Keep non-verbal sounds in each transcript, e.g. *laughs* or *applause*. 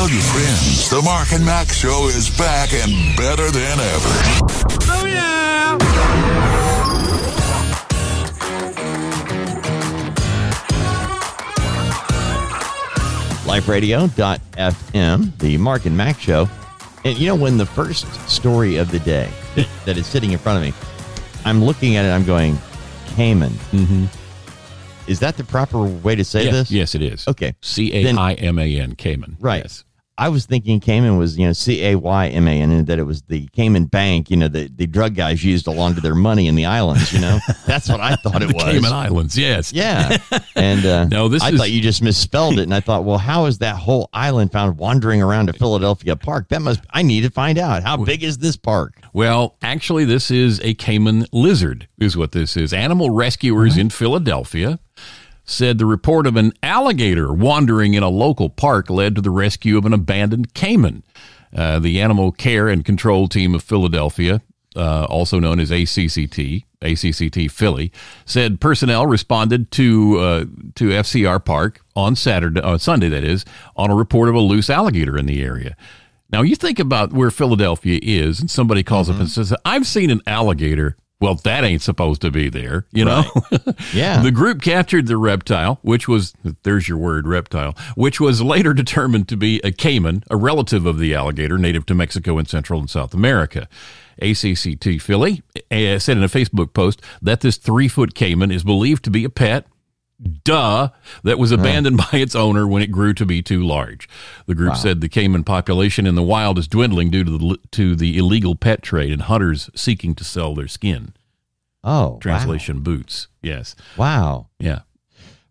Tell your friends the Mark and Mack Show is back and better than ever. Oh, yeah. liferadio.fm, the Mark and Mack show. And you know, when the first story of the day that, *laughs* that is sitting in front of me, I'm looking at it, I'm going, Cayman. Mm-hmm. Is that the proper way to say yes, this? yes, it is. Okay. C A I M A N, Caiman. Right. Yes. I was thinking Cayman was, you know, C A Y M A N, and that it was the Cayman Bank, you know, the, the drug guys used to launder their money in the islands, you know? *laughs* That's what I thought it The was. Cayman Islands, yes. Yeah. *laughs* And uh, No, this I is- thought you just misspelled it. And I thought, well, how is that whole island found wandering around a Philadelphia park? That must, I need to find out. How big is this park? Well, actually, this is a Caiman lizard, is what this is. Animal rescuers in Philadelphia said the report of an alligator wandering in a local park led to the rescue of an abandoned caiman. Uh, the Animal Care and Control Team of Philadelphia, uh, also known as ACCT, ACCT Philly, said personnel responded to uh, to FDR Park on Saturday, uh, Sunday, that is, on a report of a loose alligator in the area. Now you think about where Philadelphia is, and somebody calls up and says, "I've seen an alligator." Well, that ain't supposed to be there, you know. *laughs* Yeah. the group captured the reptile, which was there's your word, reptile, which was later determined to be a caiman, a relative of the alligator, native to Mexico and Central and South America. ACCT Philly uh, said in a Facebook post that this three foot caiman is believed to be a pet duh, that was abandoned *laughs* by its owner when it grew to be too large. The group said the caiman population in the wild is dwindling due to the to the illegal pet trade and hunters seeking to sell their skin. Oh, Translation boots. Yes. Wow. wow. Yeah.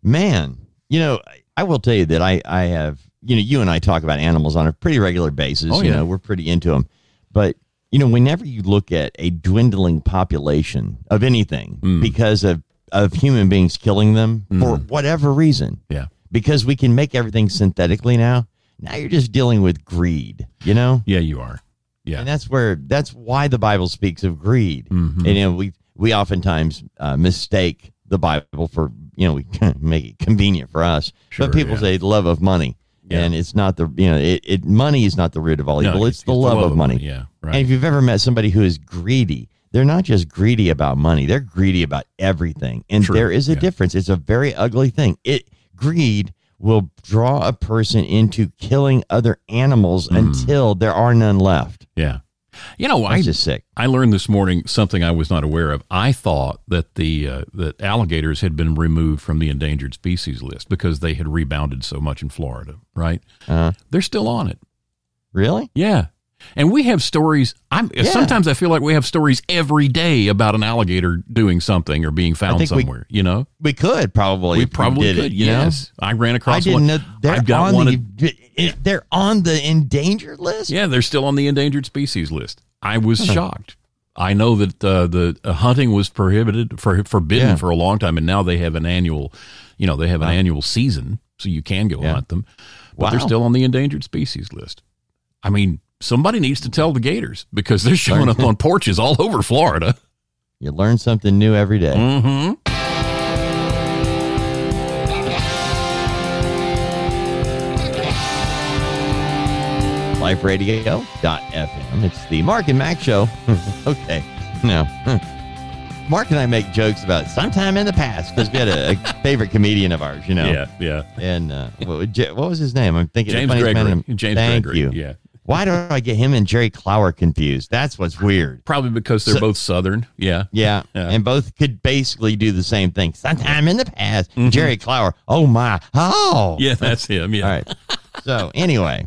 Man, you know, I- I will tell you that I, I have, you know, you and I talk about animals on a pretty regular basis. Oh, yeah. you know, we're pretty into them. But, you know, whenever you look at a dwindling population of anything Mm. because of, of human beings killing them for whatever reason, Yeah. because we can make everything synthetically now, now you're just dealing with greed, you know? Yeah, you are. Yeah. And that's where that's why the Bible speaks of greed. Mhm. And you know, we we oftentimes uh, mistake the Bible for you know we *laughs* make it convenient for us. Sure, but people yeah. say love of money, Yeah. and it's not the you know it, it money is not the root of all No, evil. It's, the, love of money. Yeah. right. And if you've ever met somebody who is greedy, they're not just greedy about money; they're greedy about everything. And True, there is a yeah. difference. It's a very ugly thing. It greed will draw a person into killing other animals Mm. until there are none left. yeah. You know, That's I just sick. I learned this morning something I was not aware of. I thought that the uh, that alligators had been removed from the endangered species list because they had rebounded so much in Florida. Right? Uh, They're still on it. really? Yeah. And we have stories. I'm Yeah. sometimes I feel like we have stories every day about an alligator doing something or being found think we- somewhere. you know, We could probably. we probably could. It, you yes, I ran know, across I didn't one. know they're I've got on one. the. They're on the endangered list. yeah, they're still on the endangered species list. I was shocked. I know that uh, the uh, hunting was prohibited for forbidden Yeah. for a long time, and now they have an annual. You know, they have an annual season, so you can go hunt them, but they're still on the endangered species list. I mean, somebody needs to tell the gators because they're showing up on porches all over Florida. *laughs* You learn something new every day. Mm-hmm. liferadio.fm. It's the Mark and Mack show. *laughs* okay. Now, Mark and I make jokes about sometime in the past because we had a, a *laughs* favorite comedian of ours, you know. Yeah, yeah. And uh, what, what was his name? I'm thinking James Gregory. James Thank Gregory. you. Yeah. Why do I get him and Jerry Clower confused? That's what's weird. Probably because they're So- both Southern. Yeah. Yeah, *laughs* Yeah. and both could basically do the same thing. Sometime in the past, Mm-hmm. Jerry Clower. Oh my! Oh, Yeah, that's him. Yeah. All right. So anyway,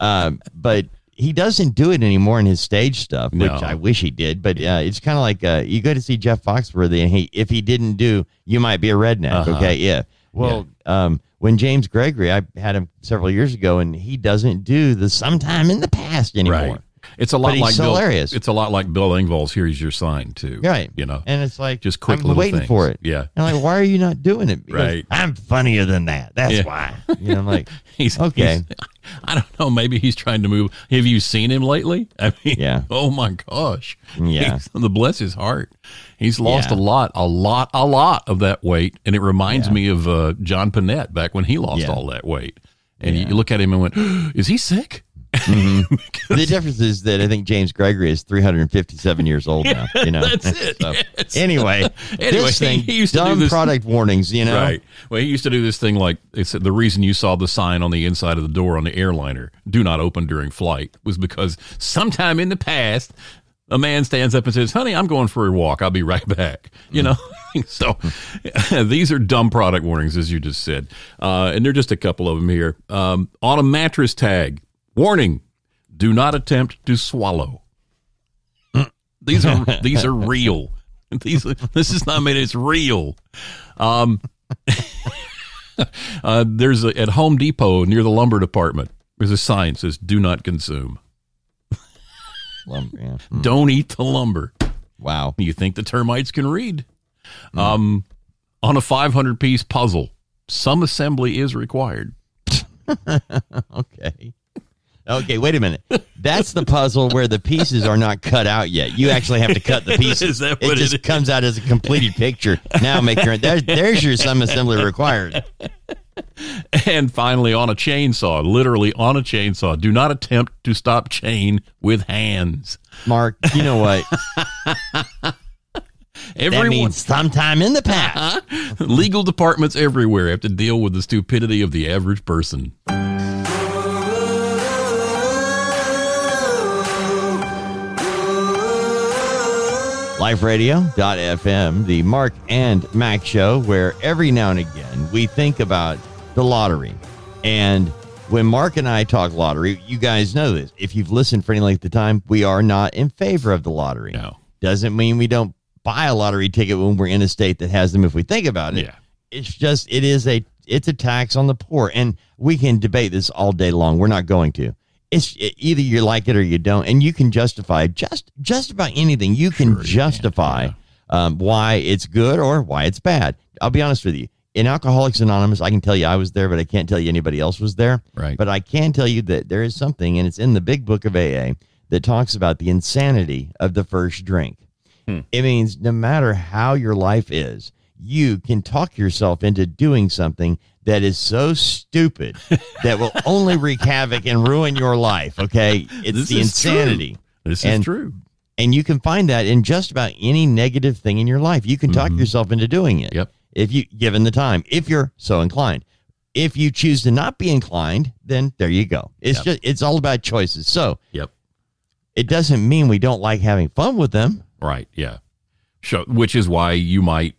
um, but he doesn't do it anymore in his stage stuff, which No. I wish he did. But uh, it's kind of like uh, you go to see Jeff Foxworthy, and he if he didn't do, you might be a redneck. Uh-huh. Okay, yeah. Well, um, when James Gregory, I had him several years ago, and he doesn't do the sometime in the past anymore. Right. It's a lot like Bill, hilarious. It's a lot like Bill Engvall's "Here's Your Sign" too. Right. You know, And it's like just quick I'm little waiting things. for it. Yeah. And like, why are you not doing it? Goes, Right. I'm funnier than that. That's Yeah. why. You know, I'm like, *laughs* He's Okay. he's- I don't know. Maybe he's trying to move. Have you seen him lately? *laughs* I mean, Yeah. Oh my gosh. Yeah. He's- the bless his heart. He's lost Yeah. a lot, a lot, a lot of that weight, and it reminds Yeah. me of uh, John Pinette back when he lost all that weight. and you look at him and went, *gasps* "Is he sick?" *laughs* the difference is that I think James Gregory is 357 years old *laughs* now. You know, That's it. So, yes. Anyway, *laughs* Anyway, this thing, he used to do dumb this- product warnings. You know, Right. Well, he used to do this thing like it's the reason you saw the sign on the inside of the door on the airliner, "Do not open during flight," was because sometime in the past, a man stands up and says, "Honey, I'm going for a walk. I'll be right back." You know. so these are dumb product warnings, as you just said, uh, and there are just a couple of them here. Um, on a mattress tag, warning: Do not attempt to swallow. *clears throat* These are these are real. *laughs* These this is not made. It's real. Um, *laughs* uh, there's a, at Home Depot near the lumber department. There's a sign that says "Do not consume. *laughs* Lumber, yeah. Mm. Don't eat the lumber." Wow. You think the termites can read? Um, on a 500 piece puzzle, some assembly is required. Okay. Okay, wait a minute. That's the puzzle where the pieces are not cut out yet. You actually have to cut the *laughs* pieces. Is that it what it just comes out as a completed picture. Now make your there's, there's your some assembly required. And finally, on a chainsaw, literally on a chainsaw, do not attempt to stop chain with hands. Mark, you know what? That means sometime in the past. Uh-huh. legal departments everywhere have to deal with the stupidity of the average person. LifeRadio.fm, the Mark and Mack show, where every now and again we think about the lottery. And when Mark and I talk lottery, you guys know this. If you've listened for any length of time, we are not in favor of the lottery. No. Doesn't mean we don't buy a lottery ticket when we're in a state that has them if we think about it. Yeah. It's just it is a it's a tax on the poor. And we can debate this all day long. We're not going to. It's it, either you like it or you don't, and you can justify just just about anything. You can Sure you can, justify um, why it's good or why it's bad. I'll be honest with you. In Alcoholics Anonymous, I can tell you I was there, but I can't tell you anybody else was there. Right. But I can tell you that there is something, and it's in the big book of AA that talks about the insanity of the first drink. It means no matter how your life is, you can talk yourself into doing something that is so stupid *laughs* that will only wreak havoc and ruin your life. Okay. It's This the is true. insanity. This And- is true. And you can find that in just about any negative thing in your life. You can talk mm-hmm. yourself into doing it. Yep. If you given the time, if you're so inclined. If you choose to not be inclined, then there you go. It's Yep. just it's all about choices. So Yep. it doesn't mean we don't like having fun with them. Right. Yeah. So, which is why you might,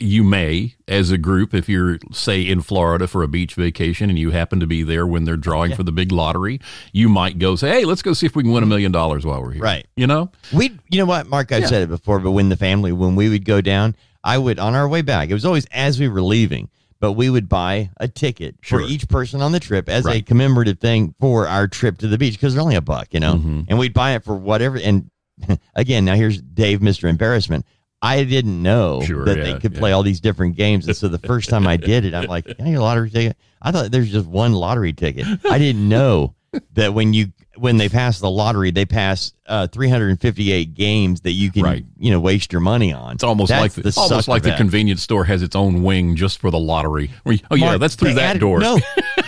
you may, as a group, if you're, say, in Florida for a beach vacation and you happen to be there when they're drawing for the big lottery, you might go say, hey, let's go see if we can win a million dollars while we're here. Right. You know? We, you know what, Mark? I've Yeah. said it before, but when the family, when we would go down, I would on our way back. It was always as we were leaving, but we would buy a ticket Sure. for each person on the trip as a commemorative thing for our trip to the beach because they're only a buck, you know. Mhm. And we'd buy it for whatever. And *laughs* again, now here's Dave, Mister Embarrassment. I didn't know Sure, that yeah, they could yeah. play all these different games, and so the first time I did it, I'm like, *laughs* "Can I get a lottery ticket?" I thought there's just one lottery ticket. I didn't know that when you when they pass the lottery, they pass uh, 358 games that you can Right. you know waste your money on. It's almost That's like the, almost sucker like the convenience store has its own wing just for the lottery. You- oh yeah, that's through that added- door. No,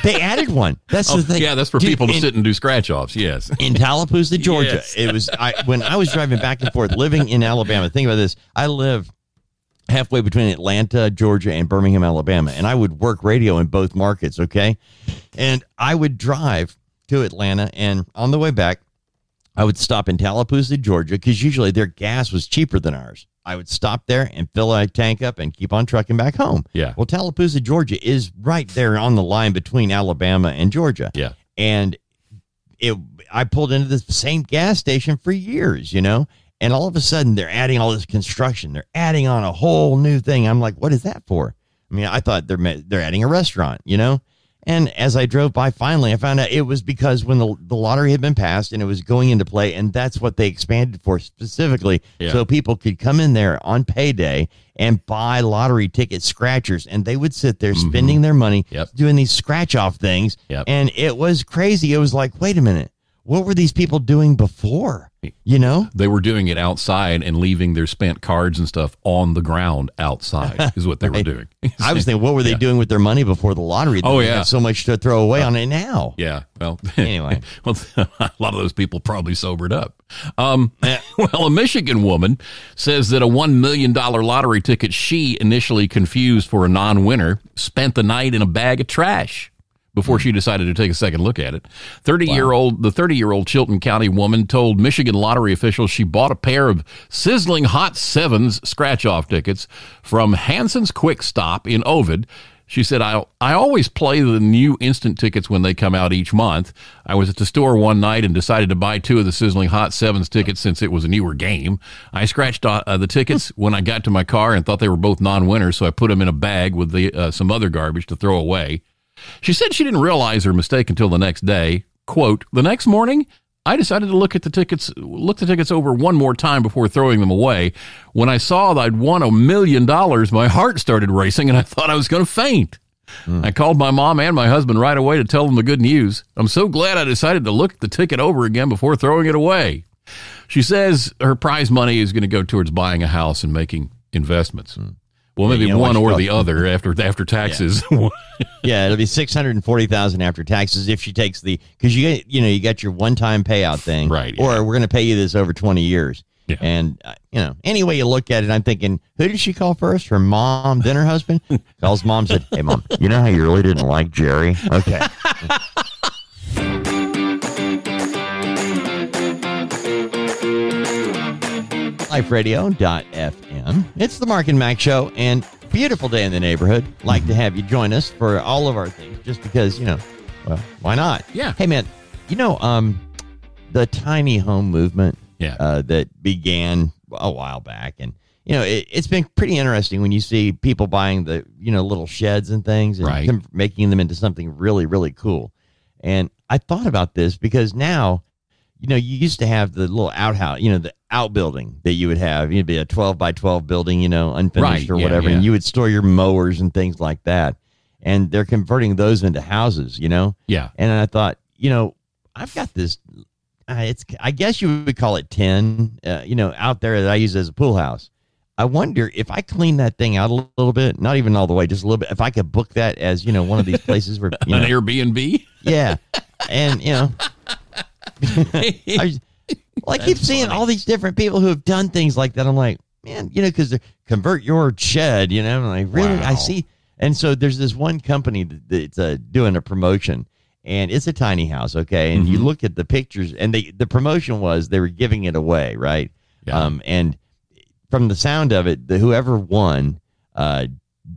they added one. That's Oh, the thing. yeah, that's for Dude, people to in- sit and do scratch offs. Yes. *laughs* in Tallapoosa, Georgia. Yes. It was I when I was driving back and forth, living in Alabama. Think about this: I live halfway between Atlanta, Georgia, and Birmingham, Alabama, and I would work radio in both markets. Okay, and I would drive to Atlanta, and on the way back, I would stop in Tallapoosa, Georgia, because usually their gas was cheaper than ours. I would stop there and fill a tank up and keep on trucking back home. Yeah. Well, Tallapoosa, Georgia is right there on the line between Alabama and Georgia. Yeah. And it I pulled into the same gas station for years, you know, and all of a sudden they're adding all this construction. They're adding on a whole new thing. I'm like, what is that for? I mean, I thought they're they're adding a restaurant, you know. And as I drove by, finally, I found out it was because when the, the lottery had been passed and it was going into play, and that's what they expanded for specifically, Yeah. so people could come in there on payday and buy lottery ticket scratchers, and they would sit there spending their money Mm-hmm. Yep. doing these scratch off things, Yep. and it was crazy. It was like, wait a minute, what were these people doing before? You know? They were doing it outside and leaving their spent cards and stuff on the ground outside *laughs* is what they were doing. I was thinking, what were they Yeah. doing with their money before the lottery? Oh, They yeah. have so much to throw away on it now. Yeah. Well, *laughs* Anyway. well, *laughs* a lot of those people probably sobered up. Um, well, a Michigan woman says that a $1 million lottery ticket she initially confused for a non winner spent the night in a bag of trash before she decided to take a second look at it. 30 year old, the 30 year old Clinton County woman told Michigan lottery officials she bought a pair of sizzling hot sevens scratch off tickets from Hanson's Quick Stop in Ovid. She said, I, I always play the new instant tickets when they come out each month. I was at the store one night and decided to buy two of the Sizzling Hot Sevens tickets since it was a newer game. I scratched uh, the tickets *laughs* when I got to my car and thought they were both non winners, so I put them in a bag with the, uh, some other garbage to throw away. She said she didn't realize her mistake until the next day. Quote, the next morning, I decided to look at the tickets, look the tickets over one more time before throwing them away. When I saw that I'd won a million dollars, my heart started racing and I thought I was going to faint. Hmm. I called my mom and my husband right away to tell them the good news. I'm so glad I decided to look the ticket over again before throwing it away. She says her prize money is going to go towards buying a house and making investments. Hmm. Well, maybe you know, one or the other after after taxes. *laughs* Yeah, it'll be six hundred and forty thousand after taxes if she takes the because you get you know you got your one time payout thing, Right, Or we're going to pay you this over twenty years. Yeah. And uh, you know, any way you look at it, I'm thinking, who did she call first? Her mom, then her husband. *laughs* Calls mom, said, "Hey, mom, you know how you really didn't like Jerry? Okay, *laughs* liferadio.fm. It's the Mark and Mack Show, and beautiful day in the neighborhood. Like to have you join us for all of our things, just because you know, well, why not? Yeah. Hey, man, you know, um, the tiny home movement, Yeah. uh, that began a while back, and you know, it, it's been pretty interesting when you see people buying the you know little sheds and things and Right. making them into something really really cool. And I thought about this because now you know, you used to have the little outhouse, you know, the outbuilding that you would have. It'd be a 12 by 12 building, you know, unfinished Right, or yeah, whatever. yeah. And you would store your mowers and things like that. And they're converting those into houses, you know? yeah. And I thought, you know, I've got this, uh, it's, I guess you would call it 10, uh, you know, out there that I use as a pool house. I wonder if I clean that thing out a little bit, not even all the way, just a little bit, if I could book that as, you know, one of these *laughs* places where, you An know, Airbnb. yeah. And, you know, I, well, I keep That's seeing funny. all these different people who have done things like that. I'm like, man, you know, because convert your shed, you know, I'm like, really? I see. And so there's this one company that's uh, doing a promotion, and it's a tiny house, okay. And you Mhm. look at the pictures, and they the promotion was they were giving it away, right? Yeah. Um, and from the sound of it, the whoever won uh,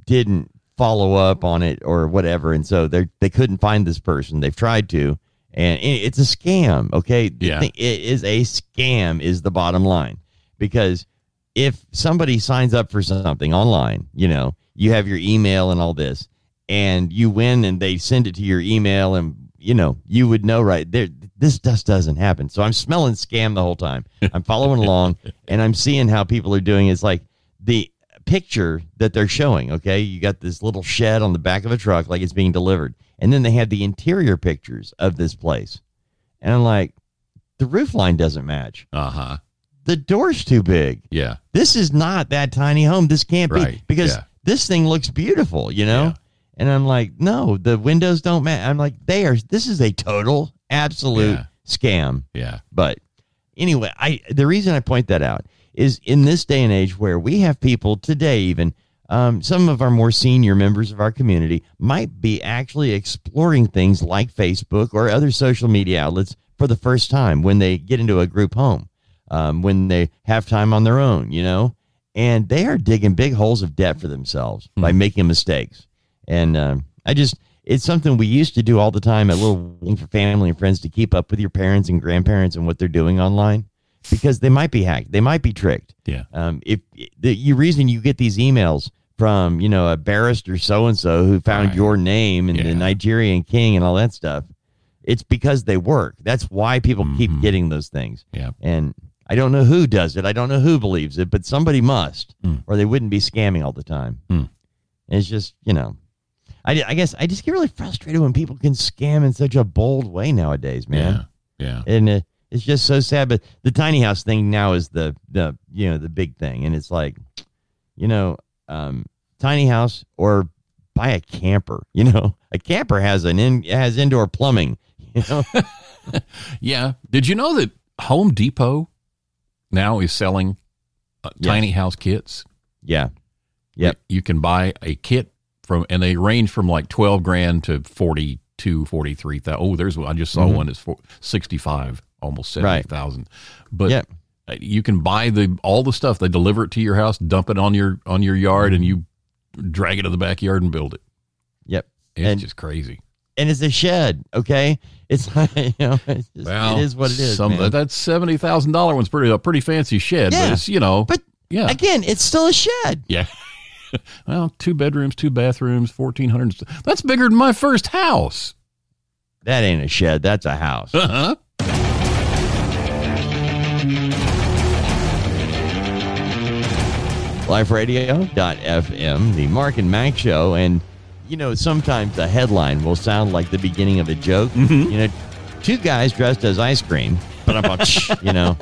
didn't follow up on it or whatever, and so they they couldn't find this person. They've tried to, and it's a scam. Okay, Yeah. it is a scam. Is the bottom line because if somebody signs up for something online, you know, you have your email and all this, and you win, and they send it to your email, and you know, you would know right there. This just doesn't happen. So I'm smelling scam the whole time. I'm following along, *laughs* and I'm seeing how people are doing. It's like the picture that they're showing. Okay, you got this little shed on the back of a truck, like it's being delivered, and then they had the interior pictures of this place, and I'm like, the roof line doesn't match. Uh huh. The door's too big Yeah. this is not that tiny home. This can't be Right, because yeah. this thing looks beautiful, you know? Yeah. And I'm like, no, the windows don't match. I'm like, they are, this is a total, absolute Yeah. scam. Yeah. But anyway, I, the reason I point that out is in this day and age where we have people today, even um, some of our more senior members of our community might be actually exploring things like Facebook or other social media outlets for the first time when they get into a group home, um, when they have time on their own, you know, and they are digging big holes of debt for themselves by making mistakes. And um, I just, it's something we used to do all the time a Little for family and friends to keep up with your parents and grandparents and what they're doing online because they might be hacked, they might be tricked. Yeah. Um, if the you reason you get these emails from you know a barrister so and so who found Right. your name and Yeah. the Nigerian king and all that stuff, it's because they work. That's why people keep Mhm. getting those things. Yeah. And I don't know who does it. I don't know who believes it, but somebody must, Mm. or they wouldn't be scamming all the time. Mm. It's just you know. I, I guess I just get really frustrated when people can scam in such a bold way nowadays, man Yeah. Yeah. and uh, it's just so sad. But the tiny house thing now is the the you know the big thing, and it's like, you know, um, tiny house or buy a camper. *laughs* You know, a camper has an in has indoor plumbing. *laughs* You know, *laughs* Yeah. Did you know that Home Depot now is selling uh, Yeah. tiny house kits? yeah, Yep. You can buy a kit from, and they range from like 12 grand to 42, 43,000. Oh, there's one. I just saw Mhm. one that's for 65, almost Right. 70,000. But Yep. uh, you can buy the, all the stuff. They deliver it to your house, dump it on your, on your yard and you drag it to the backyard and build it. yep. It's And- just crazy. And it's a shed. Okay, it's *laughs* you know, it's just, it is what it is. Some, man. That seventy thousand dollar one's pretty a pretty fancy shed, but it's you know, But yeah, again, it's still a shed. yeah. *laughs* well, two bedrooms, two bathrooms, fourteen hundred. That's bigger than my first house. That ain't a shed. That's a house. Uh liferadio.fm, the Mark and Mack show. And, you know, sometimes the headline will sound like the beginning of a joke. Mm-hmm. You know, two guys dressed as ice cream. But I'm you know,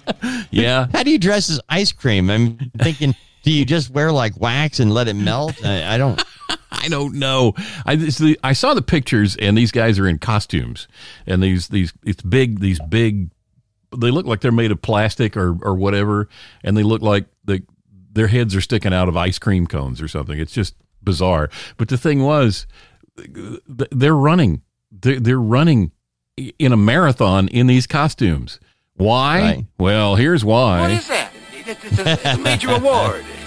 *laughs* Yeah. how do you dress as ice cream? I'm thinking, do you just wear like wax and let it melt? I, I don't. *laughs* I don't know. I the, I saw the pictures, and these guys are in costumes, and these these it's big these big. They look like they're made of plastic or or whatever, and they look like the their heads are sticking out of ice cream cones or something. It's just bizarre. But the thing was, they're running. They're, they're running in a marathon in these costumes. Why? Right. Well, here's why. What is that? It's, it's, a, it's a major award. *laughs*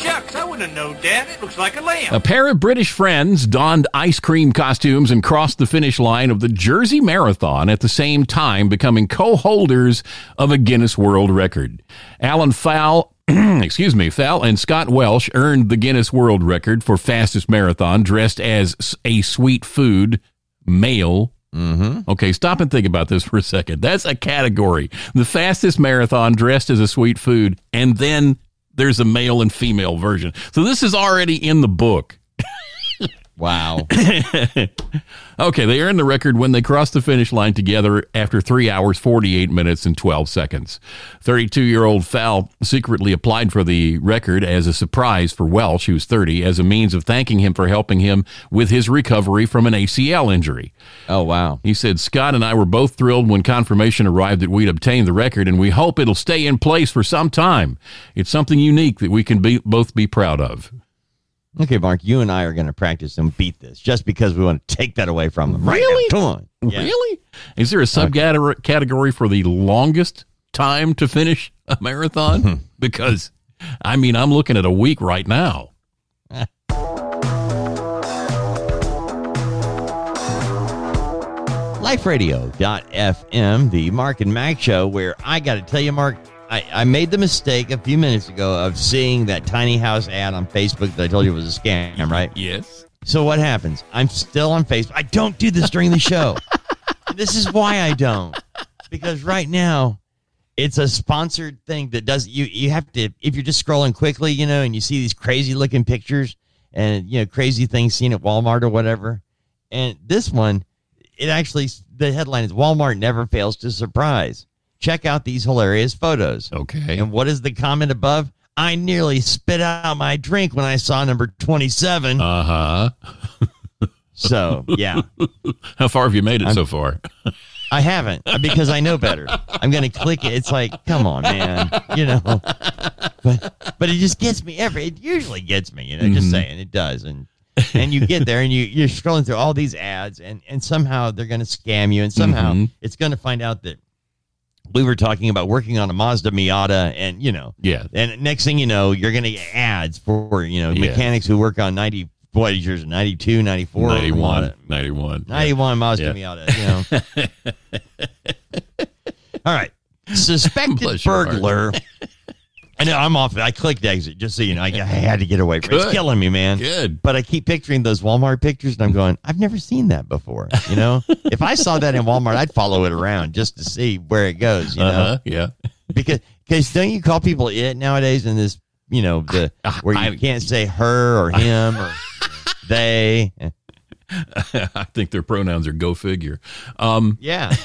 Shucks, I wouldn't have known that. It looks like a lamp. A pair of British friends donned ice cream costumes and crossed the finish line of the Jersey Marathon at the same time, becoming co holders of a Guinness World Record. Alan Fowl. *clears throat* Excuse me, Fowl and Scott Welsh earned the Guinness World Record for fastest marathon dressed as a sweet food male. Mm-hmm. Okay, stop and think about this for a second. That's a category. The fastest marathon dressed as a sweet food, and then there's a male and female version. So this is already in the book. *laughs* Wow. *laughs* Okay, they earned the record when they crossed the finish line together after 3 hours, 48 minutes, and 12 seconds. 32 year old Fowl secretly applied for the record as a surprise for Welsh, who's 30, as a means of thanking him for helping him with his recovery from an ACL injury. Oh, wow. He said, Scott and I were both thrilled when confirmation arrived that we'd obtained the record, and we hope it'll stay in place for some time. It's something unique that we can be, both be proud of. Okay, Mark, you and I are going to practice and beat this just because we want to take that away from them. Right now. Really? Come on. Yeah. Really? Is there a subcategory category for the longest time to finish a marathon? Mm-hmm. because, I mean, I'm looking at a week right now. *laughs* liferadio.fm, the Mark and Mack show, where I got to tell you, Mark, I, I made the mistake a few minutes ago of seeing that tiny house ad on Facebook that I told you was a scam, right? Yes. So what happens? I'm still on Facebook. I don't do this during the show. *laughs* this is why I don't. Because right now, it's a sponsored thing that does you you have to if you're just scrolling quickly, you know, and you see these crazy looking pictures and you know crazy things seen at Walmart or whatever. And this one, it actually the headline is Walmart never fails to surprise. Check out these hilarious photos. Okay. And what is the comment above? I nearly spit out my drink when I saw number 27. Uh huh. so, *laughs* yeah, How far have you made it so far? I haven't because I know better. I'm going to click it. It's like, come on, man. You know, but, but it just gets me every, it usually gets me, you know, just saying it does. And, and you get there and you, you're scrolling through all these ads and, and somehow they're going to scam you and somehow Mhm. it's going to find out that we were talking about working on a Mazda Miata and, you know, Yeah. And next thing you know, you're going to get ads for, you know, Yeah. mechanics who work on 90, what is yours, 92, 94? 91. Miata. 91. 91 Mazda Yeah. Miata, you know. *laughs* All right. Suspected Bless your heart. burglar. *laughs* I know I'm off. I clicked exit just so you know. I, I had to get away from it. It's killing me, man. Good. But I keep picturing those Walmart pictures and I'm going, I've never seen that before. You know, *laughs* if I saw that in Walmart, I'd follow it around just to see where it goes, you know, Uh huh. Yeah. because because don't you call people it nowadays in this you know the where you I- can't say her or him or *laughs* they *laughs* I think their pronouns are go figure. Um, Yeah. *laughs* *laughs*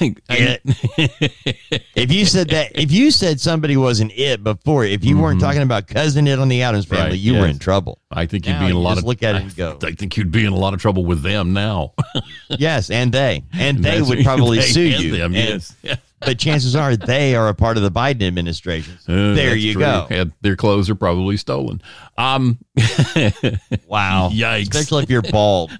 If you said that, if you said somebody was an it before, if you weren't talking about cousin it on the Addams family, Mm-hmm. Right, you were in trouble. I think you'd be in a lot just of look at it I- and go. I think you'd be in a lot of trouble with them now. Yes, and they, and they would probably they sue you. them, And- yes. but chances are they are a part of the Biden administration. So Uh, there you true. go. And their clothes are probably stolen. Um, Wow. Yikes. Especially if you're bald.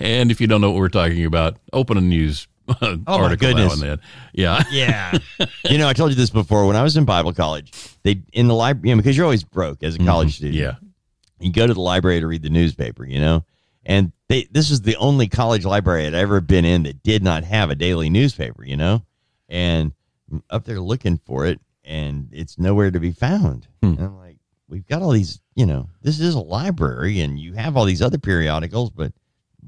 And if you don't know what we're talking about, open a news *laughs* Oh, article now and then. Yeah. Yeah. *laughs* you know, I told you this before. When I was in Bible college, they in the library, you know, because you're always broke as a college student. Mm-hmm. Yeah. You go to the library to read the newspaper, you know? And they this is the only college library I'd ever been in that did not have a daily newspaper, you know? And I'm up there looking for it and it's nowhere to be found. Hmm. And I'm like, we've got all these, you know, this is a library and you have all these other periodicals, but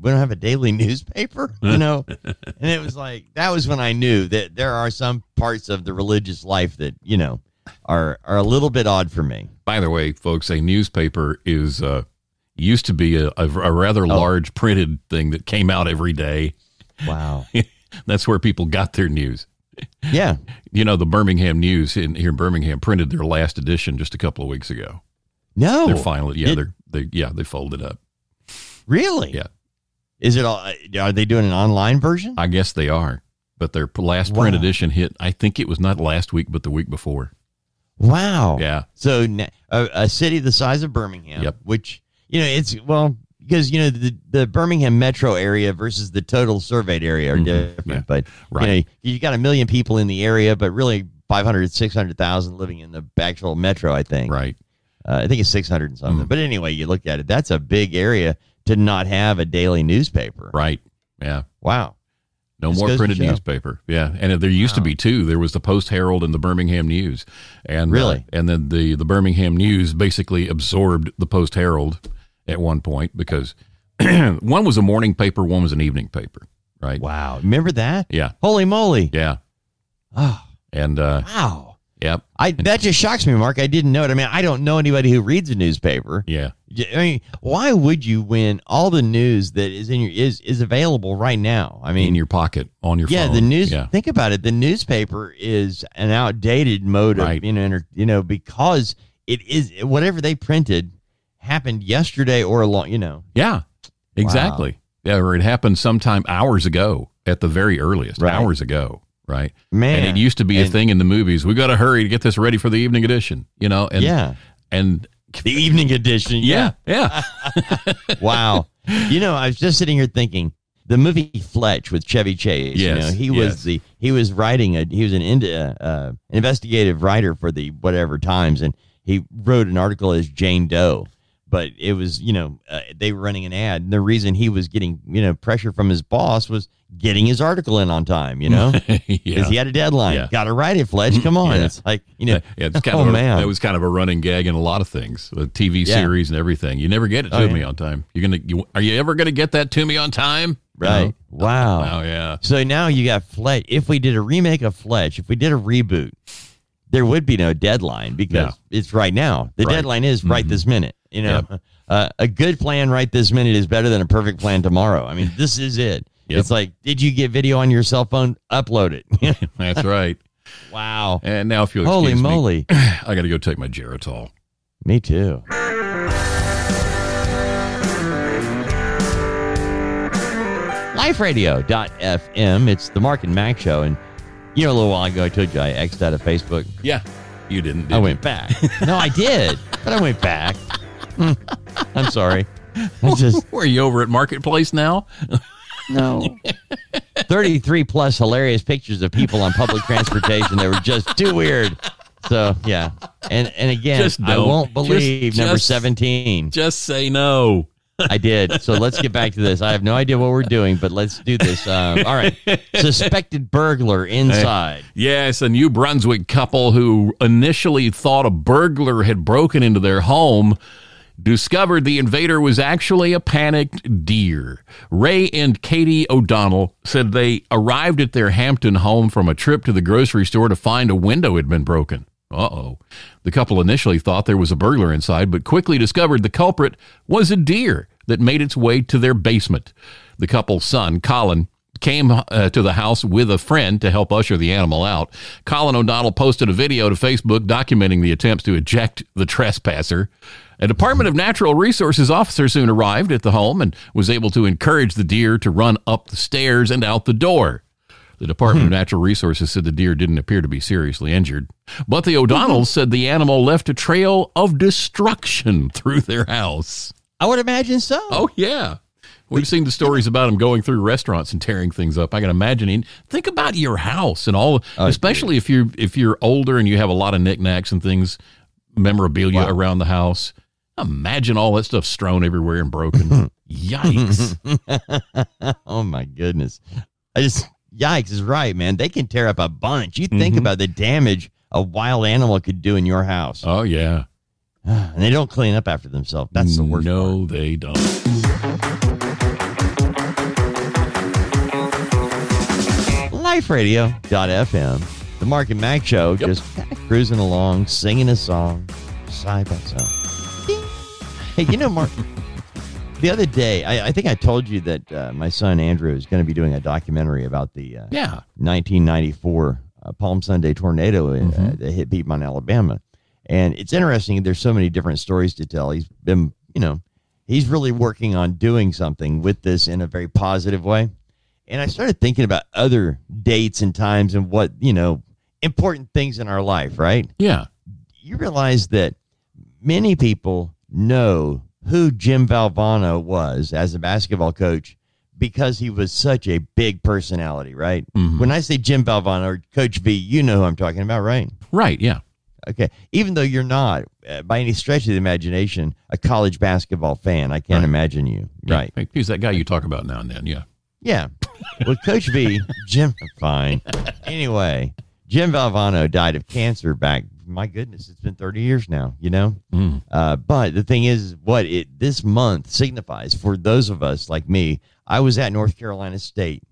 we don't have a daily *laughs* newspaper, you know? *laughs* and it was like that was when I knew that there are some parts of the religious life that, you know, are are a little bit odd for me. By the way, folks, a newspaper is uh, used to be a, a, a rather Oh. large printed thing that came out every day. Wow. *laughs* That's where people got their news. yeah. You know, the Birmingham News in here in Birmingham printed their last edition just a couple of weeks ago. No. They're finally, yeah, Did- they're they yeah they folded up. Really? Yeah. Is it all are they doing an online version? I guess they are, but their last Wow. print edition hit. I think it was not last week, but the week before. Wow. Yeah, So a, a city the size of Birmingham, Yep. which you know it's well because you know the the Birmingham metro area versus the total surveyed area are Mhm. different. Yeah. But Right. you know you got a million people in the area, but really 500, 600,000 living in the actual metro. I think. right. Uh, I think it's six hundred and something. Mm. But anyway, you look at it. That's a big area to not have a daily newspaper. Right. Yeah. Wow. No This more printed newspaper. Yeah, and there used to be two. There was the Post Herald and the Birmingham News, and uh, Really? and then the the Birmingham News basically absorbed the Post Herald at one point because *clears throat* one was a morning paper, one was an evening paper. Right. Wow. Remember that? Yeah. Holy moly. Yeah. Oh, And uh, wow. yep. I that just shocks me, Mark. I didn't know it. I mean, I don't know anybody who reads a newspaper. Yeah. I mean, why would you when all the news that is in your is is available right now? I mean, in your pocket on your phone. yeah, phone. the news. Yeah. Think about it. The newspaper is an outdated mode Right. of you know, you know, because it is whatever they printed happened yesterday or a long, you know. Yeah, exactly. Yeah, or it happened sometime hours ago at the very earliest, Right. hours ago, right? Man, and it used to be a thing in the movies. We got to hurry to get this ready for the evening edition, you know? And, yeah, And the evening edition. yeah, yeah. *laughs* wow. You know, I was just sitting here thinking the movie Fletch with Chevy Chase. you know, he yes. was the he was writing a he was an ind- uh, uh, investigative writer for the whatever Times, and he wrote an article as Jane Doe. But it was you know uh, they were running an ad, and the reason he was getting you know pressure from his boss was getting his article in on time. You know, because *laughs* yeah. he had a deadline. Yeah. Got to write it, Fletch. Come on, Yeah. it's like you know. yeah, it's *laughs* kind oh of a, man, that was kind of a running gag in a lot of things, the TV series and everything. You never get it to Oh, me on time. You're gonna, you, are you ever gonna get that to me on time? Right. know? Wow. Oh yeah, So now you got Fletch. If we did a remake of Fletch, if we did a reboot, there would be no deadline because it's right now. The Right. deadline is right Mhm. this minute. You know, uh, a good plan right this minute is better than a perfect plan tomorrow. I mean, this is it. Yep. It's like, did you get video on your cell phone? Upload it. *laughs* that's right. wow. And now, if you'll Holy excuse me. *clears throat* I got to go take my Geritol. Me too. LifeRadio.fm. It's the Mark and Mack show. And, you know, a little while ago, I told you I X'd out of Facebook. Yeah, you didn't. Did I you? went back. no, I did, *laughs* but I went back. *laughs* I'm sorry. *laughs* I just Were you over at Marketplace now? *laughs* no. 33 plus hilarious pictures of people on public transportation that were just too weird. So yeah, and and again, I won't believe Just- number just- 17. Just say no. I did. So let's get back to this. I have no idea what we're doing, but let's do this. Um, all right, suspected burglar inside. Yes, a New Brunswick couple who initially thought a burglar had broken into their home discovered the invader was actually a panicked deer. Ray and Katie O'Donnell said they arrived at their Hampton home from a trip to the grocery store to find a window had been broken. Uh oh. The couple initially thought there was a burglar inside, but quickly discovered the culprit was a deer that made its way to their basement. The couple's son, Colin, came uh, to the house with a friend to help usher the animal out. Colin O'Donnell posted a video to Facebook documenting the attempts to eject the trespasser. A Department of Natural Resources officer soon arrived at the home and was able to encourage the deer to run up the stairs and out the door. The Department of Natural Resources said the deer didn't appear to be seriously injured, but the O'Donnells said the animal left a trail of destruction *laughs* through their house. I would imagine so. Oh yeah. We've seen the stories about him going through restaurants and tearing things up. I can imagine. it. Think about your house and all, Oh, especially if you're if you're older and you have a lot of knickknacks and things, memorabilia Wow. around the house. Imagine all that stuff strewn everywhere and broken. *laughs* Yikes! oh my goodness. I just yikes is right, man. They can tear up a bunch. You think Mhm. about the damage a wild animal could do in your house. Oh yeah. *sighs* and they don't clean up after themselves. That's the worst. No, they don't. LifeRadio.fm, the Mark and Mack show, Yep. just cruising along, singing a song, side by side. Ding. Hey, you know, Mark, *laughs* the other day, I, I think I told you that uh, my son Andrew is going to be doing a documentary about the uh, Yeah. 1994 uh, Palm Sunday tornado uh, Mhm. that hit Piedmont, Alabama. And it's interesting. There's so many different stories to tell. He's been, you know, he's really working on doing something with this in a very positive way. And I started thinking about other dates and times and what, you know, important things in our life, right? Yeah. You realize that many people know who Jim Valvano was as a basketball coach because he was such a big personality, right? Mhm. When I say Jim Valvano or Coach V, you know who I'm talking about, right? Right. Yeah. Okay. Even though you're not, uh, by any stretch of the imagination, a college basketball fan, I can't Right. imagine you. Right. Yeah. He's that guy you talk about now and then. Yeah. Yeah. With Coach V, Jim, fine. Anyway, Jim Valvano died of cancer back. My goodness, it's been 30 years now, you know? Mm. Uh, but the thing is, what it this month signifies for those of us like me, I was at North Carolina State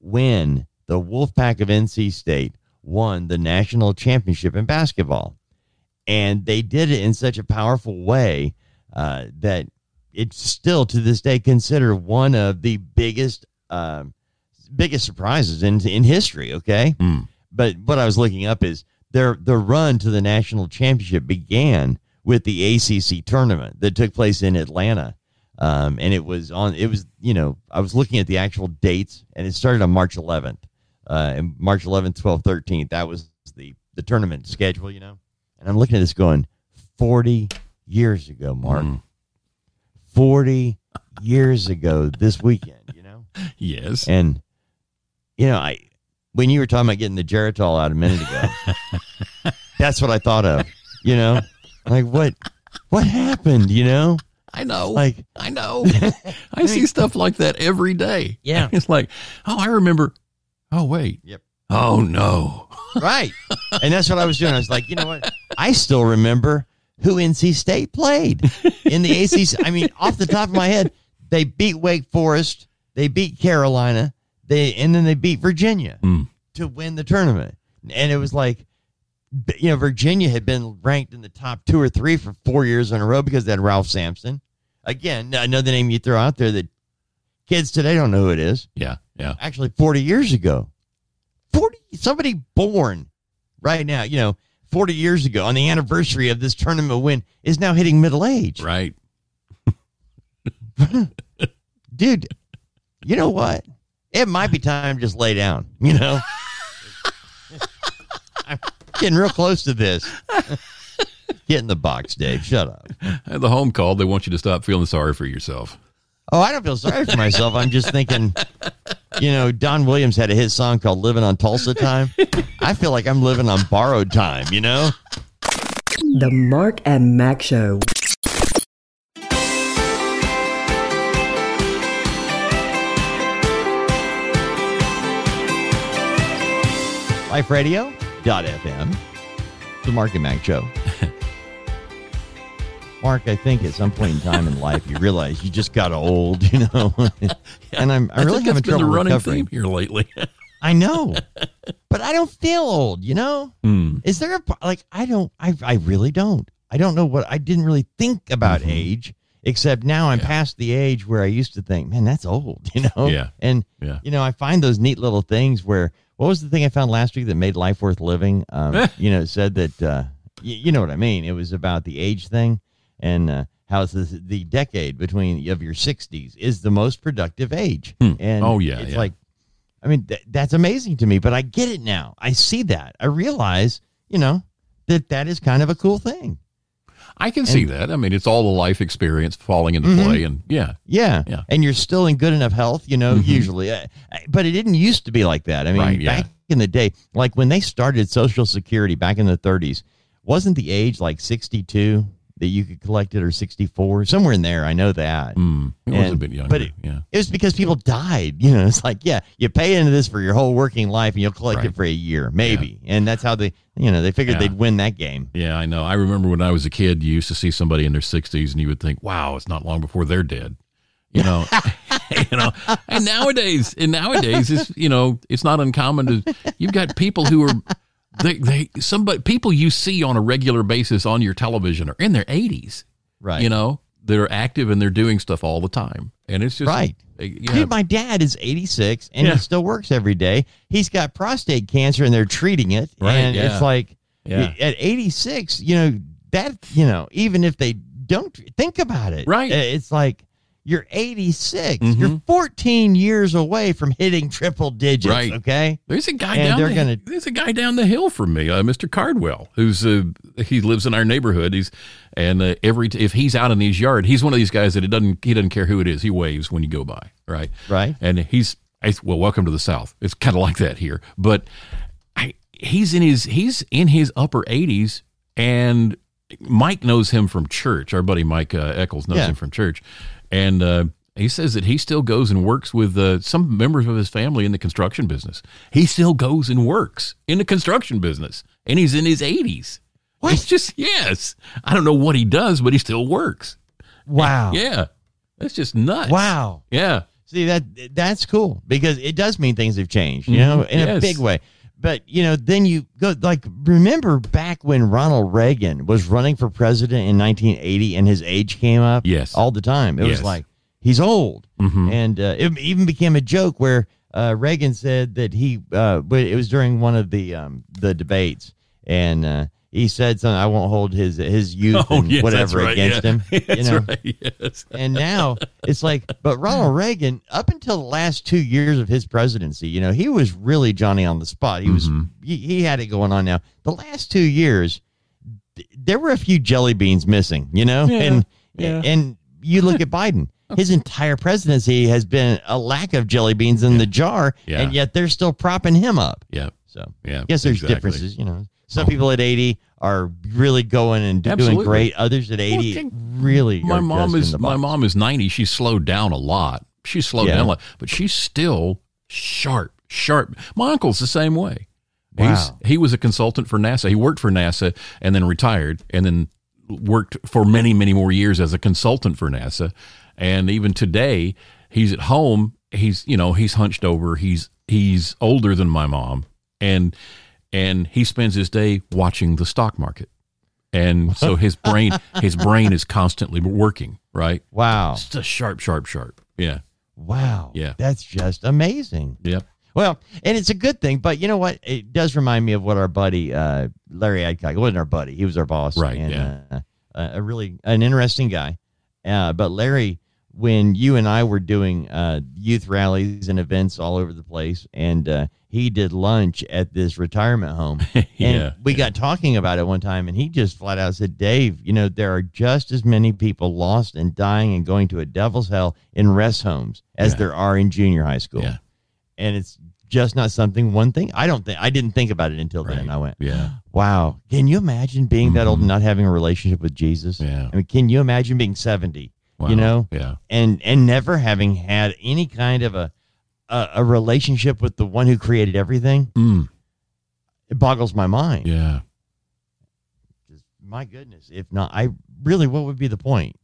when the Wolfpack of NC State won the national championship in basketball, and they did it in such a powerful way uh, that it's still to this day considered one of the biggest um, biggest surprises in in history. Okay, Mm. but what I was looking up is their the run to the national championship began with the ACC tournament that took place in Atlanta. Um, and it was on, it was, you know, I was looking at the actual dates and it started on March 11th, uh, and March 11th, 12th, 13th. That was the, the tournament schedule, you know, and I'm looking at this going 40 years ago, Mark, Mm. 40 years ago this weekend, you know? Yes. And you know, I when you were talking about getting the Geritol out a minute ago, *laughs* that's what I thought of. You know, like what what happened? You know, I know. like I know. *laughs* I see stuff like that every day. Yeah. *laughs* It's like, oh, I remember. Oh, wait. Yep. Oh, no. right, and that's what I was doing. I was like, you know what? I still remember who NC State played in the ACC. I mean, off the top of my head, they beat Wake Forest, they beat Carolina, they and then they beat Virginia. Mm. to win the tournament. And it was like, you know, Virginia had been ranked in the top two or three for four years in a row because they had Ralph Sampson. Again, another name you throw out there that kids today don't know who it is. Yeah. Yeah. Actually, 40 years ago. 40, somebody born right now, you know, 40 years ago on the anniversary of this tournament win is now hitting middle age. Right. *laughs* Dude, you know what? It might be time to just lay down, you know? *laughs* I'm getting real close to this. Get in the box, Dave. Shut up. At the home call, they want you to stop feeling sorry for yourself. Oh, I don't feel sorry for myself. I'm just thinking, you know, Don Williams had a hit song called Living on Tulsa Time. I feel like I'm living on borrowed time, you know? The Mark and Mack Show. LifeRadio.fm, the Mark and Mack Show. *laughs* Mark, I think at some point in time in life you realize you just got old, you know. *laughs* and I'm I, really think having that's been the trouble running recovering. here lately. I know, *laughs* but I don't feel old. You know, Hmm. is there a like I don't I I really don't. I don't know what I didn't really think about Mhm. age except now I'm Yeah. past the age where I used to think, man, that's old. You know. Yeah. And Yeah. you know, I find those neat little things where what was the thing I found last week that made life worth living? Um, *laughs* you know, it said that uh, y- you know what I mean. It was about the age thing and uh, how it's the, the decade between of your 60s is the most productive age. Hmm. And Oh, yeah, it's yeah. like, I mean, th- that's amazing to me. But I get it now. I see that. I realize, you know, that that is kind of a cool thing. I can see that. I mean, it's all the life experience falling into Mhm. play, and yeah, Yeah. Yeah. And you're still in good enough health, you know, Mhm. usually. But it didn't used to be like that. I mean, Right, yeah. back in the day, like when they started Social Security back in the 30s, wasn't the age like 62 that you could collect it or 64? Somewhere in there. I know that. mm, it was a bit younger. but it- yeah, It was because people died. *laughs* You know, it's like, yeah, you pay into this for your whole working life and you'll collect Right. it for a year, maybe. And that's how they, you know, they figured Yeah. they'd win that game. yeah, I know. I remember when I was a kid, you used to see somebody in their sixties, and you would think, "Wow, it's not long before they're dead." You know, *laughs* *laughs* you know. And nowadays, and nowadays, it's you know, it's not uncommon to you've got people who are they they somebody people you see on a regular basis on your television are in their eighties. Right. You know, they're active and they're doing stuff all the time, and it's just Right. Dude, my dad is 86 and Yeah. he still works every day. He's got prostate cancer and they're treating it. Right, And yeah. it's like Yeah. at 86, you know, that, you know, even if they don't think about it, Right. It's like you're 86. Mhm. You're 14 years away from hitting triple digits. Right. Okay. There's a guy And down they're the, gonna- there's a guy down the hill from me, uh, Mr. Cardwell, who's uh, he lives in our neighborhood. He's and uh, every if he's out in his yard, he's one of these guys that it doesn't he doesn't care who it is. He waves when you go by, right? Right. And he's I, well, welcome to the South. It's kind of like that here, but I, he's in his he's in his upper 80s, and Mike knows him from church. Our buddy Mike uh, Eccles knows Yeah. him from church, and uh, he says that he still goes and works with uh, some members of his family in the construction business. He still goes and works in the construction business, and he's in his 80s. What? It's just yes. I don't know what he does, but he still works. Wow. Yeah, that's just nuts. Wow. Yeah. See that that's cool because it does mean things have changed, you know, Mhm. in a big way. But you know, then you go like remember back when Ronald Reagan was running for president in 1980 and his age came up, Yes. all the time. It Yes. was like he's old, Mhm. and uh, it even became a joke where uh, Reagan said that he, uh, but it was during one of the um, the debates, and uh, he said something. I won't hold his his *laughs* youth Oh, and yes, whatever right, against yeah. him. *laughs* You know? right. Yes. And now it's like, but Ronald *laughs* Reagan, up until the last two years of his presidency, you know, he was really Johnny on the spot. He was, Mhm. he, he had it going on now. The last two years, there were a few jelly beans missing, you know, Yeah, and yeah. and you look at Biden. His entire presidency has been a lack of jelly beans in the jar, and yet they're still propping him up. Yeah. So, Yeah. yes, there's exactly. differences, you know. Some people at 80 are really going and doing Absolutely. great. Others at 80 okay. really My mom is my mom is ninety. She's slowed down a lot. She's slowed Yeah. down a lot, but she's still sharp, sharp. My uncle's the same way. Wow. He's, he was a consultant for NASA. He worked for NASA and then retired, and then worked for many, many more years as a consultant for NASA. And even today, he's at home. He's you know he's hunched over. He's he's older than my mom, and and he spends his day watching the stock market. And so *laughs* his brain his brain is constantly working, right? Wow. It's just sharp, sharp, sharp. Yeah. Wow. Yeah. That's just amazing. Yep. Well, and it's a good thing, but you know what? It does remind me of what our buddy uh, Larry Adcock wasn't our buddy; he was our boss, Right, And, yeah. uh, a really an interesting guy. Uh, but Larry, when you and I were doing uh, youth rallies and events all over the place, and uh, he did lunch at this retirement home, *laughs* and Yeah, we yeah. got talking about it one time, and he just flat out said, "Dave, you know there are just as many people lost and dying and going to a devil's hell in rest homes as Yeah. there are in junior high school." Yeah. and it's just not something one thing i don't think i didn't think about it until then i went Yeah. wow can you imagine being that old and not having a relationship with jesus Yeah. i mean can you imagine being 70 Wow. you know Yeah. and and never having had any kind of a a, a relationship with the one who created everything Mm. it boggles my mind Yeah. Just, my goodness if not i really what would be the point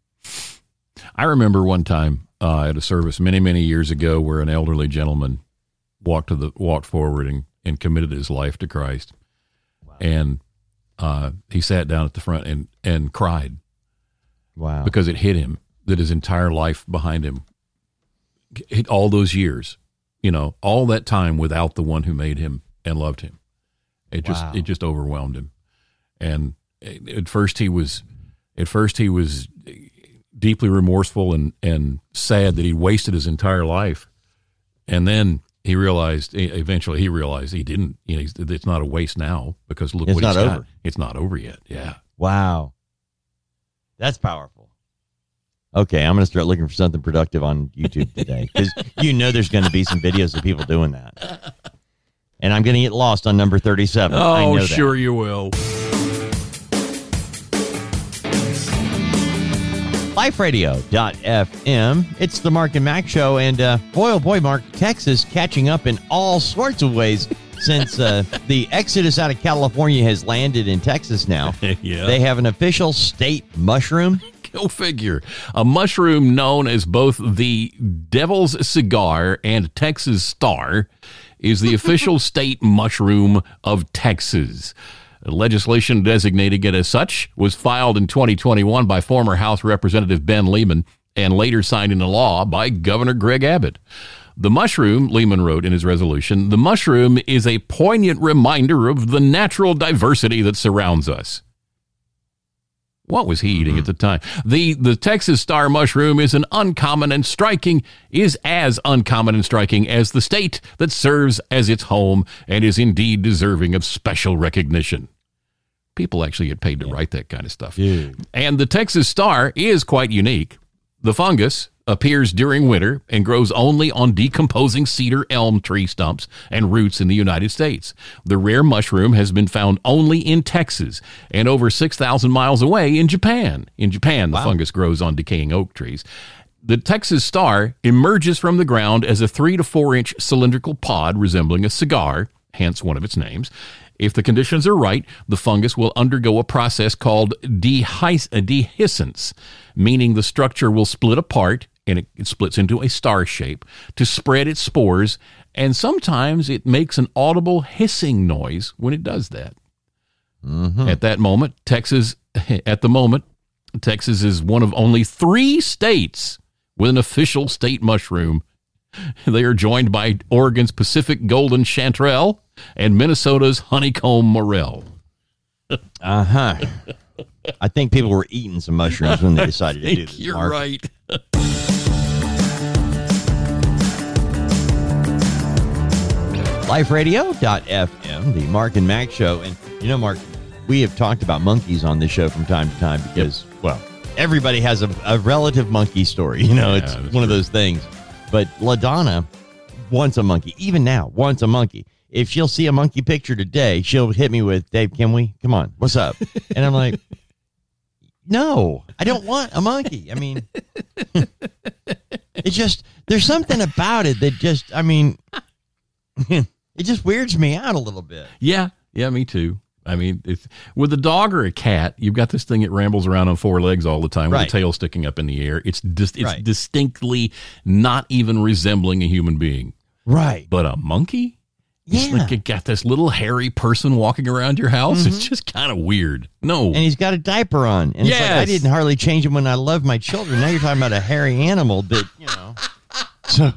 I remember one time uh, at a service many, many years ago where an elderly gentleman walked to the walked forward and and committed his life to Christ. And uh, he sat down at the front and, and cried Wow. because it hit him that his entire life behind him, all those years, you know, all that time without the one who made him and loved him. It just Wow. it just overwhelmed him, and at first he was, at first he was deeply remorseful and and sad that he wasted his entire life, and then he realized eventually he realized he didn't. You know, he's- it's not a waste now because look It's what not he's got. over. It's not over yet. Yeah. Wow. That's powerful. Okay, I'm going to start looking for something productive on YouTube today because *laughs* you know there's going to be some videos of people doing that. And I'm going to get lost on number 37. I Oh, sure you will. liferadio.fm. It's the Mark and Mack show. And uh, boy, oh boy, Mark, Texas catching up in all sorts of ways since uh, the exodus out of California has landed in Texas now. *laughs* Yeah. They have an official state mushroom. Go figure. A mushroom known as both the Devil's Cigar and Texas Star is the official *laughs* state mushroom of Texas. Legislation designating it as such was filed in 2021 by former House Representative Ben Leman and later signed into law by Governor Greg Abbott. The mushroom, Leman wrote in his resolution, the mushroom is a poignant reminder of the natural diversity that surrounds us. What was he eating at mm-hmm. the time? The the Texas star mushroom is an uncommon and striking is as uncommon and striking as the state that serves as its home and is indeed deserving of special recognition. People actually get paid to write that kind of stuff. Yeah. And the Texas star is quite unique. The fungus appears during winter and grows only on decomposing cedar elm tree stumps and roots in the United States. The rare mushroom has been found only in Texas and over 6,000 miles away in Japan. In Japan, the fungus grows on decaying oak trees. The Texas star emerges from the ground as a three to four inch cylindrical pod resembling a cigar, hence one of its names. If the conditions are right, the fungus will undergo a process called dehiscence, meaning the structure will split apart and it, it splits into a star shape to spread its spores, and sometimes it makes an audible hissing noise when it does that. At that moment, Texas, *laughs* at the moment, Texas is one of only three states with an official state mushroom. *laughs* They are joined by Oregon's Pacific Golden Chanterelle and Minnesota's Honeycomb Morel. Uh huh. I think people were eating some mushrooms when they *laughs* decided to do this. You're Mark. right. liferadio.fm, the Mark and Mack show. And you know, Mark, we have talked about monkeys on this show from time to time because, well, everybody has a, a relative monkey story. You know, Yeah, it's one of those things. But LaDonna wants a monkey, even now, wants a monkey. If she'll see a monkey picture today, she'll hit me with, Dave, can we? Come on, what's up? *laughs* And I'm like, no, I don't want a monkey. I mean, *laughs* it's just, there's something about it that just, I mean, *laughs* it just weirds me out a little bit. Yeah, yeah, me too. I mean, it's, with a dog or a cat, you've got this thing that rambles around on four legs all the time with Right. the tail sticking up in the air. It's dis- it's Right. distinctly not even resembling a human being. Right. But a monkey? It's Yeah. like you got this little hairy person walking around your house. It's mm-hmm. just kind of weird. No. And he's got a diaper on. And it's like, I didn't hardly change him when I love my children. Now you're talking about a hairy animal that, you know. So,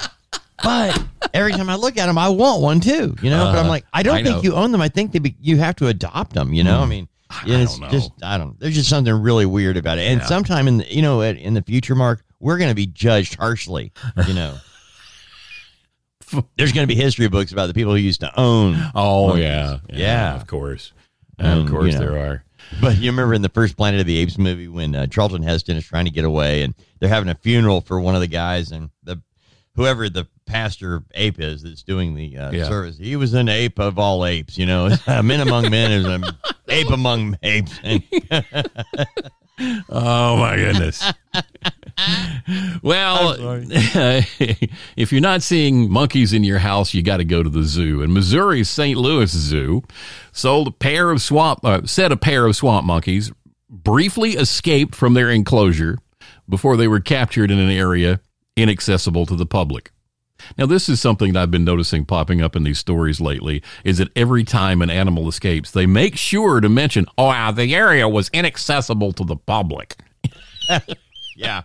but every time I look at them, I want one too, you know. but I'm like, I don't Uh, I think know. you own them. I think they be, you have to adopt them, you know. I mean, yeah, it's don't know. just, I don't, there's just something really weird about it. And sometime in the, you know, in the future, Mark, we're going to be judged harshly, you know. *laughs* There's going to be history books about the people who used to own oh, monkeys. yeah, Yeah. Of course. And, of course you know. there are. But you remember in the first Planet of the Apes movie when uh, Charlton Heston is trying to get away and they're having a funeral for one of the guys and the whoever the pastor ape is that's doing the uh, Yeah. service, he was an ape of all apes. You know, *laughs* men among men is an *laughs* ape among apes. *laughs* Oh my goodness. well, if you're not seeing monkeys in your house, you got to go to the zoo. And Missouri's St. Louis Zoo sold a pair of swamp, uh, said a pair of swamp monkeys briefly escaped from their enclosure before they were captured in an area inaccessible to the public. Now, this is something that I've been noticing popping up in these stories lately is that every time an animal escapes, they make sure to mention, oh, uh, the area was inaccessible to the public. *laughs* Yeah.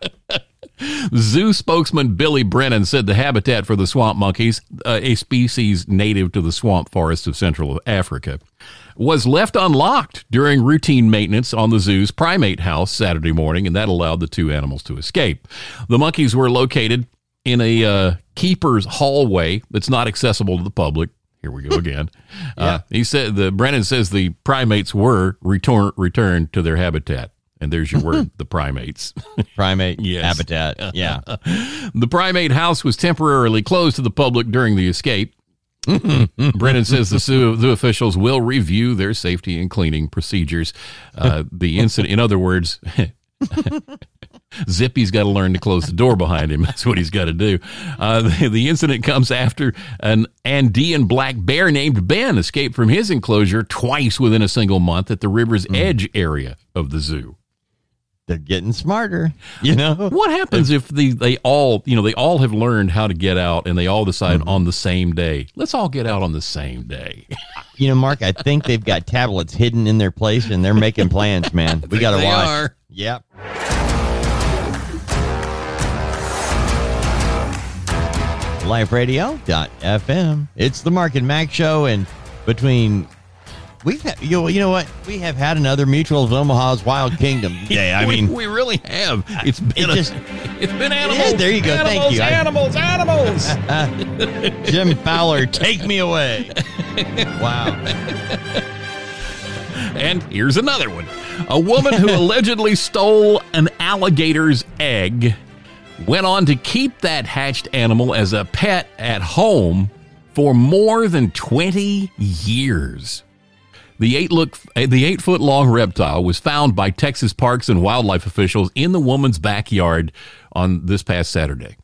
Zoo spokesman Billy Brennan said the habitat for the swamp monkeys, uh, a species native to the swamp forests of Central Africa, was left unlocked during routine maintenance on the zoo's primate house Saturday morning, and that allowed the two animals to escape. The monkeys were located in a uh, keeper's hallway that's not accessible to the public. Here we go again. *laughs* uh, he said the Brennan says the primates were return, returned to their habitat. And there's your word, *laughs* the primates. *laughs* Primate Yes. habitat. Yeah. The primate house was temporarily closed to the public during the escape. Brennan says the zoo, zoo officials will review their safety and cleaning procedures. Uh, the incident, in other words, Zippy's got to learn to close the door behind him. That's what he's got to do. Uh, the, the incident comes after an Andean black bear named Ben escaped from his enclosure twice within a single month at the river's edge area of the zoo. They're getting smarter. You know? What happens if the, they all, you know, they all have learned how to get out and they all decide on the same day? Let's all get out on the same day. You know, Mark, I think they've got tablets hidden in their place and they're making plans, man. *laughs* We got to watch. are. Yep. LifeRadio.fm. It's the Mark and Mack show, and between we've had, you know, you know what we have had another Mutual of Omaha's Wild Kingdom *laughs* day. I we, mean, we really have. *laughs* It's been it a- just- it's been animals. Yeah, there you go. Thank you. Animals, animals, animals. *laughs* Jim Fowler, take me away. Wow. and here's another one. A woman who allegedly stole an alligator's egg went on to keep that hatched animal as a pet at home for more than 20 years. The eight look the eight foot long reptile was found by Texas Parks and Wildlife officials in the woman's backyard on this past Saturday.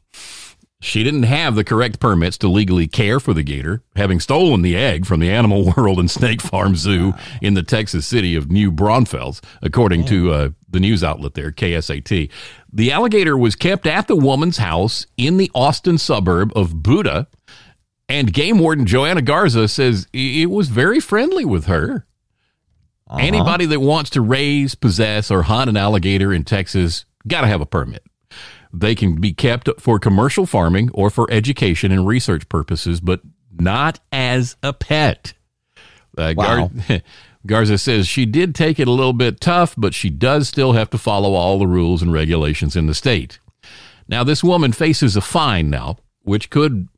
She didn't have the correct permits to legally care for the gator, having stolen the egg from the Animal *laughs* World and Snake Farm Zoo in the Texas city of New Braunfels, according to uh, the news outlet there, KSAT. The alligator was kept at the woman's house in the Austin suburb of Buda, and game warden Joanna Garza says it was very friendly with her. Anybody that wants to raise, possess, or hunt an alligator in Texas got to have a permit. They can be kept for commercial farming or for education and research purposes, but not as a pet. Uh, Gar- *laughs* Garza says she did take it a little bit tough, but she does still have to follow all the rules and regulations in the state. Now, this woman faces a fine now, which could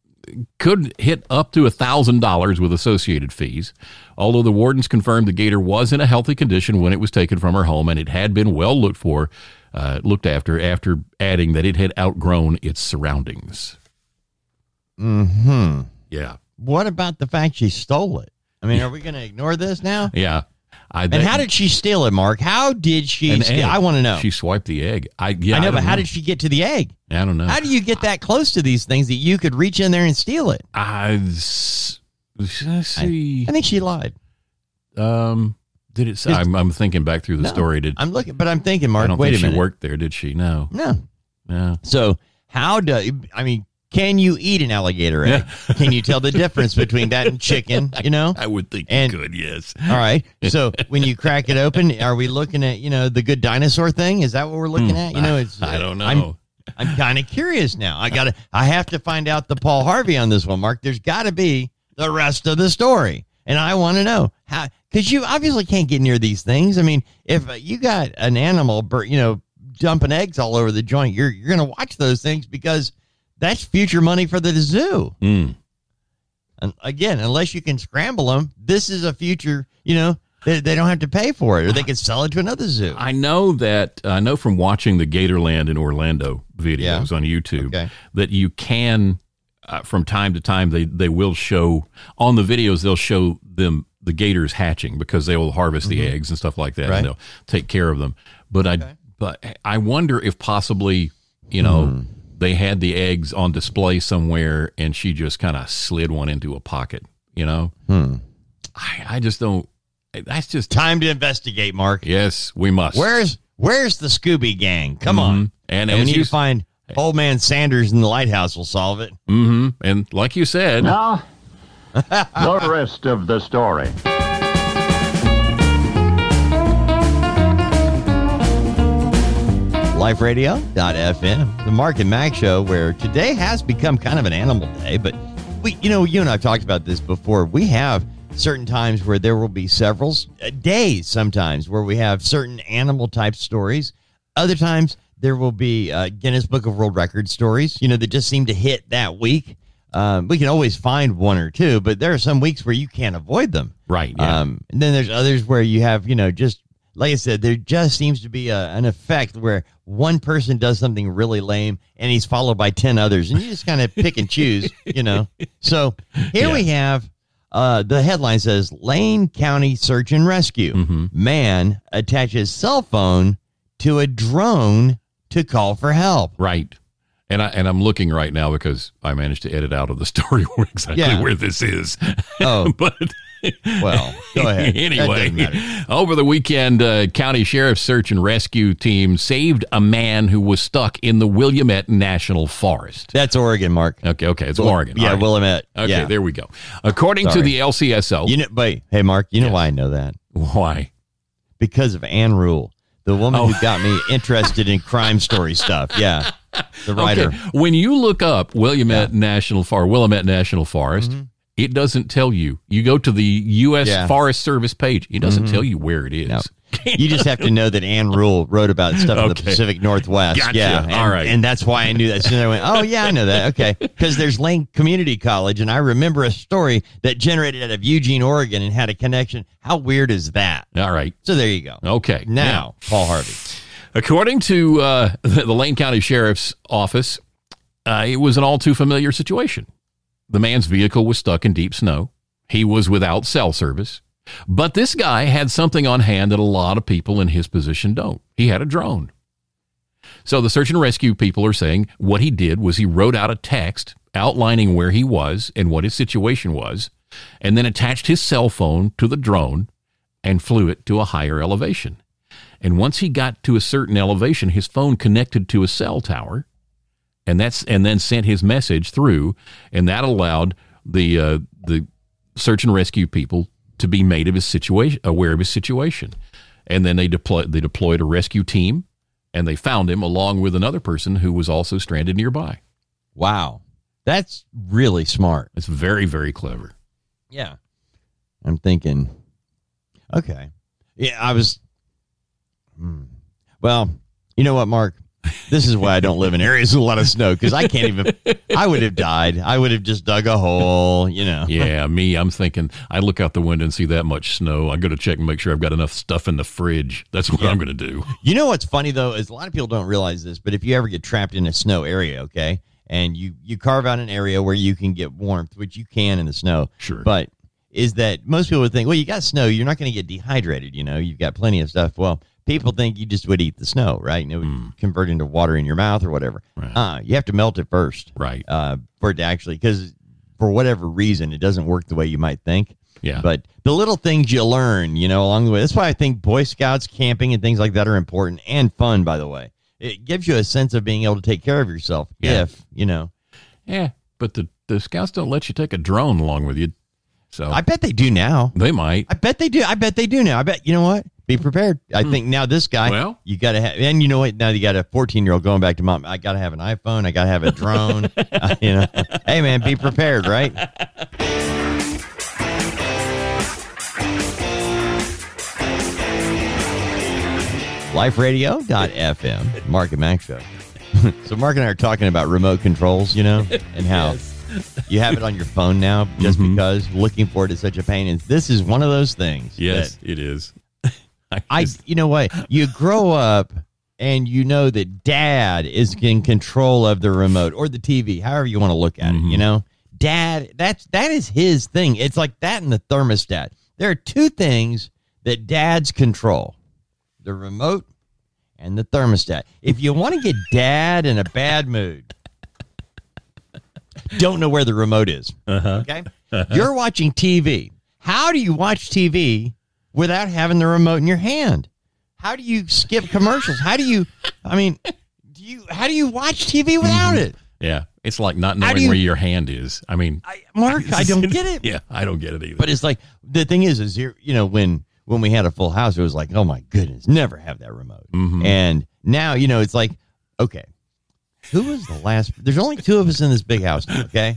could hit up to $1,000 with associated fees. Although the wardens confirmed the gator was in a healthy condition when it was taken from her home and it had been well looked for, uh, looked after, after adding that it had outgrown its surroundings. Hmm. Yeah. What about the fact she stole it? I mean, are we going to ignore this now? Yeah. I, And how did she steal it, Mark? How did she? Steal? egg. I want to know. She swiped the egg. I, yeah, I know, don't but how did she get to the egg? I don't know. How do you get that close to these things that you could reach in there and steal it? I, see. I think she lied. um, did it say? I'm, I'm thinking back through the No, story. Did I'm looking, but I'm thinking, I Mark. don't Wait think a minute. she worked there? Did she? No. No. No. So how do I mean? Can you eat an alligator egg? *laughs* Can you tell the difference between that and chicken? You know. I would think And- you could. Yes. All right. So when you crack it open, are we looking at you know the good dinosaur thing? Is that what we're looking at? You know, it's Hmm. I don't know. I'm, I'm kind of curious now. I *laughs* gotta. I have to find out the Paul Harvey on this one, Mark. There's got to be the rest of the story, and I want to know how because you obviously can't get near these things. I mean, if you got an animal, you know, dumping eggs all over the joint, you're you're gonna watch those things because that's future money for the zoo. Mm. And again, unless you can scramble them, this is a future. You know, they, they don't have to pay for it, or they could sell it to another zoo. I know that I know from watching the Gatorland in Orlando videos on YouTube Okay. that you can uh, from time to time they they will show on the videos they'll show them the gators hatching because they will harvest the eggs and stuff like that Mm-hmm. Right. and they'll take care of them. But I but I wonder if possibly you know Hmm. They had the eggs on display somewhere and she just kind of slid one into a pocket. You know, Hmm. I I just don't. That's just Time to investigate, Mark. yes, we must. Where's Where's the Scooby Gang? Come on. Mhm. And And we as need you to find Old man Sanders in the lighthouse will solve it. hmm And like you said, Now, *laughs* the rest of the story. liferadio.fm, the Mark and Mac show, where today has become kind of an animal day. But we, you know, you and I've talked about this before. We have certain times where there will be several uh, days, sometimes where we have certain animal type stories. Other times there will be uh, Guinness Book of World Records stories, you know, that just seem to hit that week. Um, we can always find one or two, but there are some weeks where you can't avoid them. right? Yeah. Um, and then there's others where you have, you know, just like I said, there just seems to be a, an effect where one person does something really lame and he's followed by 10 others. And you just kind of pick and choose, you know. So here Yeah. we have uh, the headline says Lane County Search and Rescue. Mm-hmm. Man attaches cell phone to a drone to call for help. Right. And I and I'm looking right now because I managed to edit out of the story *laughs* where exactly Yeah. where this is. Oh. *laughs* but Well, go ahead. *laughs* Anyway, over the weekend, uh, county sheriff's search and rescue team saved a man who was stuck in the Willamette National Forest. That's Oregon, Mark. Okay, okay, it's Oregon. Yeah, right. Willamette. Okay, yeah. there we go. According to the LCSO, You know, wait, hey, Mark, you know why I know that? why? because of Ann Rule, the woman Oh. who got me *laughs* interested in crime story stuff. Yeah, the writer. Okay, when you look up Willamette National Forest, Willamette National Forest, it doesn't tell you. You go to the U.S. Mm-hmm. Yeah. Forest Service page. It doesn't tell you where it is. No. You just have to know that Ann Rule wrote about stuff in the Pacific Northwest. Gotcha. Yeah, and, All right. and that's why I knew that. So I went, "Oh yeah, I know that." Okay, *laughs* because there's Lane Community College, and I remember a story that generated out of Eugene, Oregon, and had a connection. How weird is that? All right. So there you go. Okay. Now, Paul Harvey. According to uh, *laughs* the Lane County Sheriff's Office, uh, it was an all too familiar situation. The man's vehicle was stuck in deep snow. He was without cell service. But this guy had something on hand that a lot of people in his position don't. He had a drone. So the search and rescue people are saying what he did was he wrote out a text outlining where he was and what his situation was, and then attached his cell phone to the drone and flew it to a higher elevation. And once he got to a certain elevation, his phone connected to a cell tower, and that's and then sent his message through, and that allowed the uh, the search and rescue people to be made of his situation, aware of his situation, and then they deployed they deployed a rescue team, and they found him along with another person who was also stranded nearby. Wow, that's really smart. It's very very clever. Yeah. I'm thinking, okay. Yeah, I was. Hmm. Well, you know what, Mark? This is why I don't live in areas with a lot of snow because I can't even. I would have died. I would have just dug a hole, you know. Yeah, me, I'm thinking. I look out the window and see that much snow. I go to check and make sure I've got enough stuff in the fridge. That's what I'm going to do. You know what's funny though is a lot of people don't realize this, but if you ever get trapped in a snow area, okay, and you you carve out an area where you can get warmth, which you can in the snow, Sure. but is that most people would think, well, you got snow, you're not going to get dehydrated, you know, you've got plenty of stuff. Well, people think you just would eat the snow, right? And it would convert into water in your mouth or whatever. Hmm. Right. Uh, you have to melt it first, Right. uh, for it to actually, because for whatever reason, it doesn't work the way you might think. Yeah. But the little things you learn, you know, along the way. That's why I think Boy Scouts, camping, and things like that are important and fun, by the way. It gives you a sense of being able to take care of yourself Yeah. if, you know. Yeah, but the, the scouts don't let you take a drone along with you. So I bet they do now. they might. I bet they do. I bet they do now. I bet, you know what? Be prepared. I think now this guy, Hmm. Well- you got to have, and you know what? Now you got a 14 year old going back to mom. I got to have an iPhone. I got to have a drone. *laughs* Uh, you know, hey, man, be prepared, right? liferadio.fm, Mark and Max show. *laughs* so Mark and I are talking about remote controls, you know, and how *laughs* you have it on your phone now just Mm-hmm. because looking for it is such a pain. And this is one of those things. Yes, it is. I, just- you know what? You grow up and you know that dad is in control of the remote or the TV, however you want to look at it, Mm-hmm. you know? Dad, that's that is his thing. It's like that and the thermostat. There are two things that dads control. The remote and the thermostat. If you want to get dad in a bad mood, don't know where the remote is. Uh-huh. Okay? You're watching TV. How do you watch TV without having the remote in your hand? How do you skip commercials? How do you I mean, do you how do you watch TV without Mm-hmm. it? Yeah, it's like not knowing you- where your hand is. I mean, I, Mark, I don't *laughs* get it. Yeah, I don't get it either. But it's like the thing is, is you know, when when we had a full house, it was like, oh my goodness, never have that remote. Mhm. And now, you know, it's like, okay, who was the last? There's only two of us in this big house. Okay,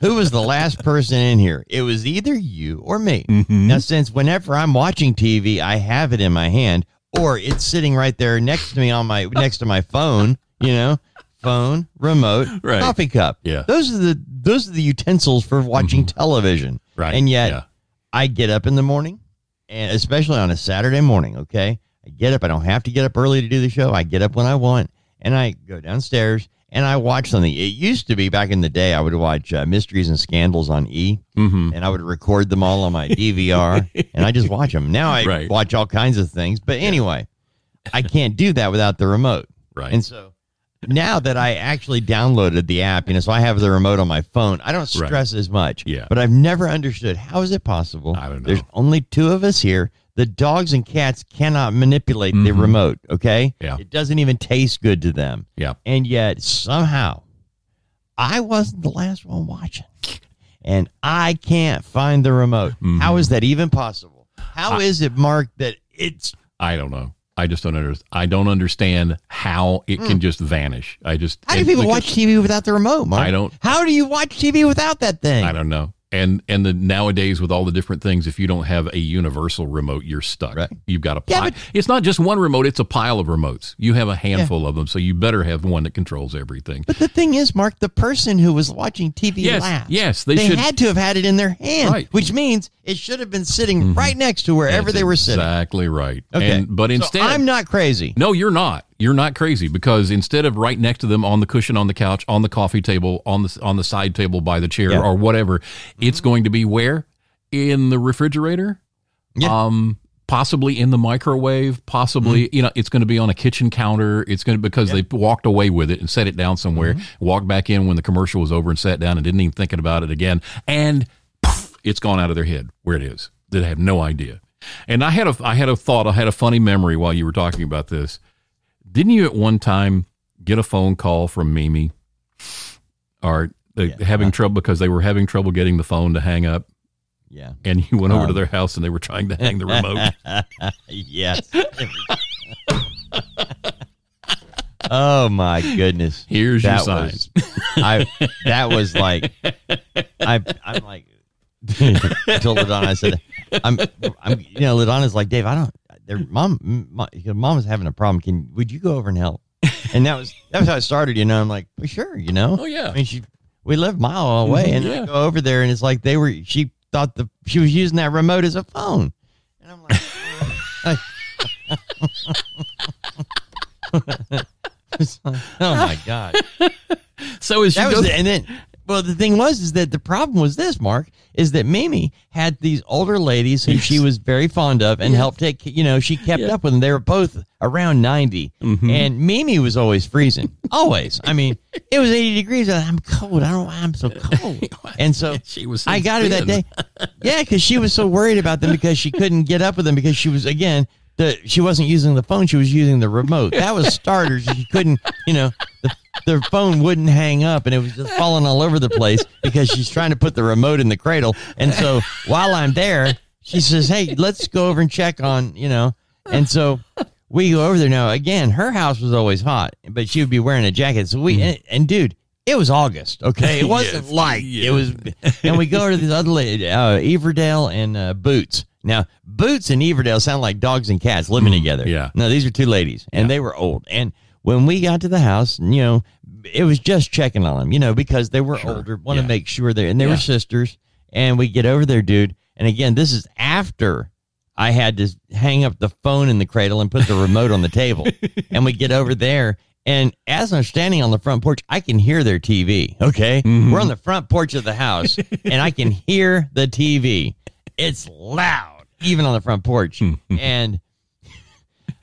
who was the last person in here? It was either you or me. Mhm. Now, since whenever I'm watching TV, I have it in my hand, or it's sitting right there next to me on my next to my phone. You know, phone, remote, Right. coffee cup. Yeah. Mm-hmm. those are the those are the utensils for watching television. right, And yet, yeah. I get up in the morning, and especially on a Saturday morning, okay? I get up. I don't have to get up early to do the show. I get up when I want, and I go downstairs and I watch something. It used to be back in the day, I would watch uh, Mysteries and Scandals on E, hmm and I would record them all on my DVR, *laughs* and I just watch them. Now I Right. watch all kinds of things, but anyway, I can't do that without the remote. Right. And so now that I actually downloaded the app, you know, so I have the remote on my phone, I don't Right. stress as much. Yeah. But I've never understood how is it possible? I don't know. There's only two of us here. The dogs and cats cannot manipulate the Mhm. remote, okay? Yeah. It doesn't even taste good to them. Yeah. And yet somehow I wasn't the last one watching. And I can't find the remote. Mhm. How is that even possible? How is it, Mark, that it's I don't know. I just don't understand. I don't understand how it can just vanish. I just how do people because- watch TV without the remote, Mark? I don't- How do you watch TV without that thing? I don't know. And and the nowadays with all the different things, if you don't have a universal remote, you're stuck. Right. You've got a Yeah, pile. but- it's not just one remote; it's a pile of remotes. You have a handful of them, so you better have one that controls everything. But the thing is, Mark, the person who was watching TV Yes, last, yes, they should- had to have had it in their hand, Right. which means it should have been sitting mm-hmm. right next to wherever That's they were sitting. Exactly right. Okay, And, but So instead, I'm not crazy. No, you're not. You're not crazy because instead of right next to them on the cushion on the couch, on the coffee table, on the on the side table by the chair Yeah. or whatever, mm-hmm. it's going to be where in the refrigerator, Yeah. um, possibly in the microwave, possibly mm-hmm. you know it's going to be on a kitchen counter. It's going to because they walked away with it and set it down somewhere, mm-hmm. walked back in when the commercial was over and sat down and didn't even thinking about it again, and poof, it's gone out of their head where it is. They have no idea. And I had a I had a thought, I had a funny memory while you were talking about this. Didn't you at one time get a phone call from Mimi or uh, having trouble because they were having trouble getting the phone to hang up Yeah. and you went over to Um. their house and they were trying to hang the remote? *laughs* yes. oh my goodness. Here's your that sign. was I that was like I I'm like *laughs* I told Ladonna I said I'm I'm you know Ladonna's like Dave I don't their mom mom, mom is having a problem. Can would you go over and help? And that was that was how it started you know? I'm like well, sure you know? Oh, yeah. I mean she we live mile away and Yeah. I go over there and it's like they were she thought the she was using that remote as a phone. And I'm like *laughs* *laughs* like, oh my god. *laughs* So as you that was, and then, well, the thing was, is that the problem was this, Mark, is that Mimi had these older ladies who she was very fond of and helped take, you know, she kept up with them. They were both around 90. Mhm. And Mimi was always freezing. Always. I mean, it was 80 degrees. I'm cold. I don't know why I'm so cold. *laughs* And so she was so I got her that day. Yeah, because she was so worried about them because she couldn't get up with them because she was again the she wasn't using the phone, she was using the remote. That was starters. She couldn't, you know, the, the phone wouldn't hang up and it was just falling all over the place because she's trying to put the remote in the cradle. And so while I'm there, she says, Hey, let's go over and check on, you know. And so we go over there now. Again, her house was always hot, but she would be wearing a jacket. So we and, and dude, it was August, okay? It *laughs* wasn't Yes. light. Yeah. It was, and we go to this other lady, uh, Everdale and uh, Boots. Now, Boots and Everdale sound like dogs and cats living together. yeah. No, these are two ladies, and they were old. And when we got to the house, you know, it was just checking on them, you know, because they were Sure. older, want to Yeah. make sure they're, and they Yeah. were sisters. And we get over there, dude. And again, this is after I had to hang up the phone in the cradle and put the remote on the table. *laughs* And we get over there. And as I'm standing on the front porch, I can hear their TV. Okay. Mhm. We're on the front porch of the house *laughs* and I can hear the TV. It's loud, even on the front porch. and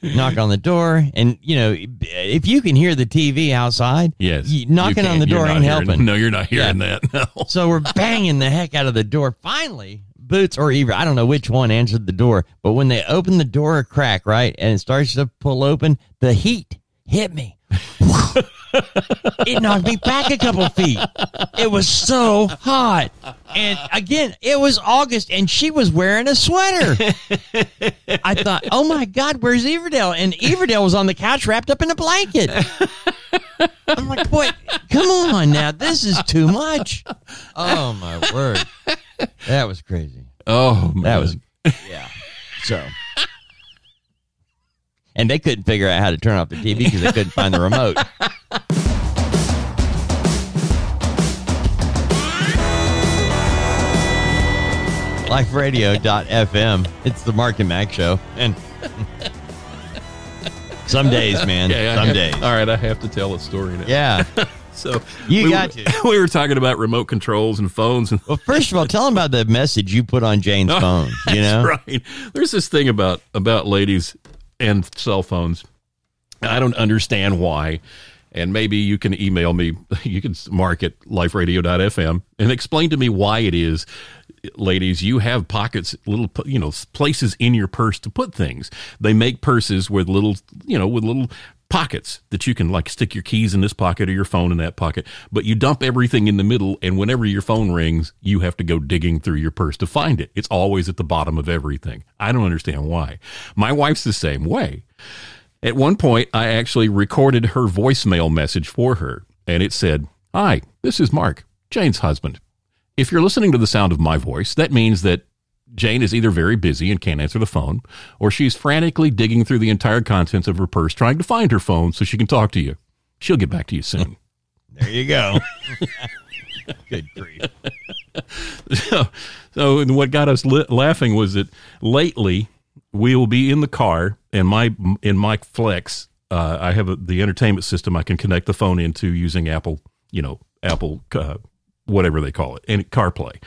knock on the door. And, you know, if you can hear the TV outside, Yes. you- knocking You on the door ain't hearing- helping. *laughs* No, you're not hearing that. No. *laughs* So we're banging the heck out of the door. Finally, Boots or Ever, I don't know which one answered the door, but when they opened the door a crack, right, and it starts to pull open, the heat hit me. *laughs* it knocked me back a couple feet. It was so hot. And again, it was August and she was wearing a sweater. I thought, oh my God, where's Everdale? And Everdale was on the couch wrapped up in a blanket. I'm like, boy, come on now. This is too much. Oh my word. That was crazy. Oh, man. That was, yeah. So. And they couldn't figure out how to turn off the TV because they couldn't find the remote. *laughs* LifeRadio.fm. It's the Mark and Mack show. And some days, man. Yeah, I some have- days. All right, I have to tell a story now. Yeah. *laughs* So You we got were, to. *laughs* We were talking about remote controls and phones and Well, first of all, tell them about the message you put on Jane's oh, phone. You know? Right. There's this thing about about ladies and cell phones. I don't understand why. And maybe you can email me. *laughs* You can mark at liferadio.fm and explain to me why it is, ladies, you have pockets, little, you know, places in your purse to put things. They make purses with little, you know, with little pockets that you can like stick your keys in this pocket or your phone in that pocket, but you dump everything in the middle. And whenever your phone rings, you have to go digging through your purse to find it. It's always at the bottom of everything. I don't understand why. My wife's the same way. At one point, I actually recorded her voicemail message for her, and it said, Hi, this is Mark, Jane's husband. If you're listening to the sound of my voice, that means that Jane is either very busy and can't answer the phone, or she's frantically digging through the entire contents of her purse trying to find her phone so she can talk to you. She'll get back to you soon. *laughs* There you go. *laughs* Good grief. so, so and what got us li- laughing was that lately we will be in the car and my in my flex uh, i have a, the entertainment system i can connect the phone into using apple you know apple uh, whatever they call it and carplay.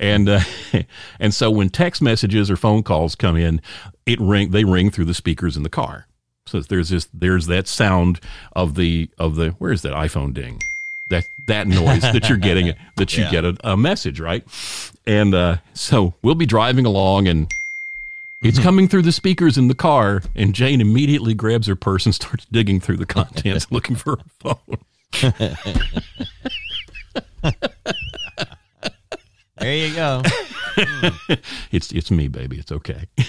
And uh, *laughs* and so when text messages or phone calls come in it ring they ring through the speakers in the car. So there's this there's that sound of the of the where's that iphone ding? That that noise that you're getting *laughs* that you Yeah. get a, a message right? And uh, so we'll be driving along and it's coming through the speakers in the car and jane immediately grabs her purse and *laughs* starts digging through the contents looking for her phone There you go. *laughs* it's it's me baby it's okay *laughs*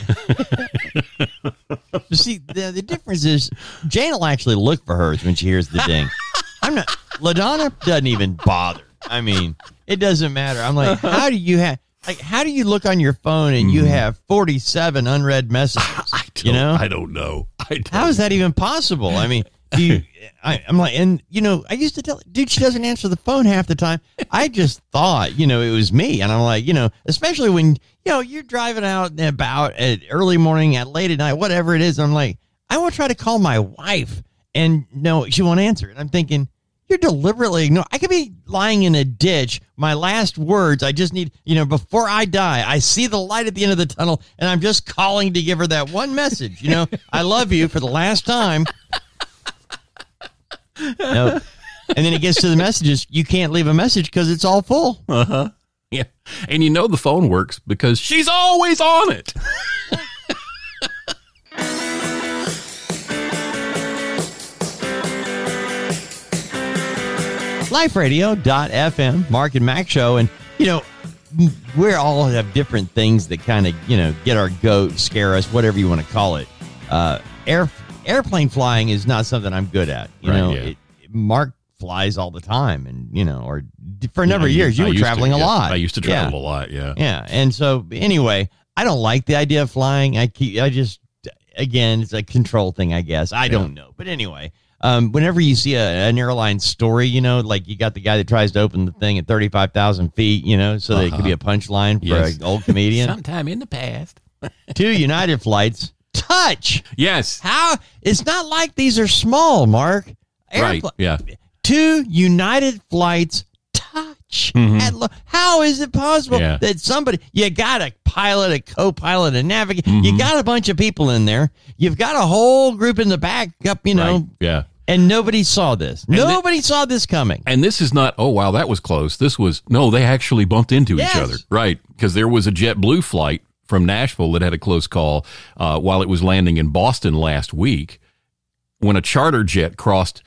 see, the, the difference is Jane will actually look for hers when she hears the ding. I'm not. Ladonna doesn't even bother. I mean, it doesn't matter. I'm like, how do you have? Like, how do you look on your phone and you have 47 unread messages? Mm-hmm. *laughs* I don't, you know, I don't know I don't how is that even possible? I mean, do you, *laughs* I, I'm like, and you know, I used to tell, dude, she doesn't answer the phone half the time. I just thought, you know, it was me, and I'm like, you know, especially when you know you're driving out and about at early morning, at late at night, whatever it is. I'm like, I will try to call my wife, and no, she won't answer. And I'm thinking. You're deliberately ignoring. I could be lying in a ditch. My last words, I just need, you know, before I die, I see the light at the end of the tunnel, and I'm just calling to give her that one message. You know, *laughs* I love you for the last time. Nope. And then it gets to the messages. You can't leave a message because it's all full. Uh huh. Yeah and you know the phone works because she's always on it LifeRadio.fm, Mark and Mack show. And, you know, we all have different things that kind of, you know, get our goat, scare us, whatever you want to call it. Uh, air Airplane flying is not something I'm good at. You Right, know, yeah. it, Mark flies all the time and, you know, or for a number of I- years, you I were used to, traveling a yeah. lot. i used to Yeah. travel a lot yeah Yeah, and so anyway, I don't like the idea of flying. I keep, I just, again, it's a control thing, I guess. I don't know, but anyway, um, whenever you see a, an airline story, you know, like you got the guy that tries to open the thing at thirty five thousand feet, you know, so that it could be a punchline for Yes. an old comedian. *laughs* sometime in the past Two United flights touch. yes How? It's not like these are small, Mark. right yeah two United flights touch. At lo- How is it possible Mm-hmm. Yeah. that somebody you got a pilot, a co-pilot, a navigator, Mm-hmm. you got a bunch of people in there, you've got a whole group in the back up, you know, right yeah and nobody saw this. the- nobody saw this coming. And this is not, oh, wow, that was close. This was, no, they actually bumped into Yes. each other. Right. Because there was a JetBlue flight from Nashville that had a close call uh, while it was landing in Boston last week. when a charter jet crossed.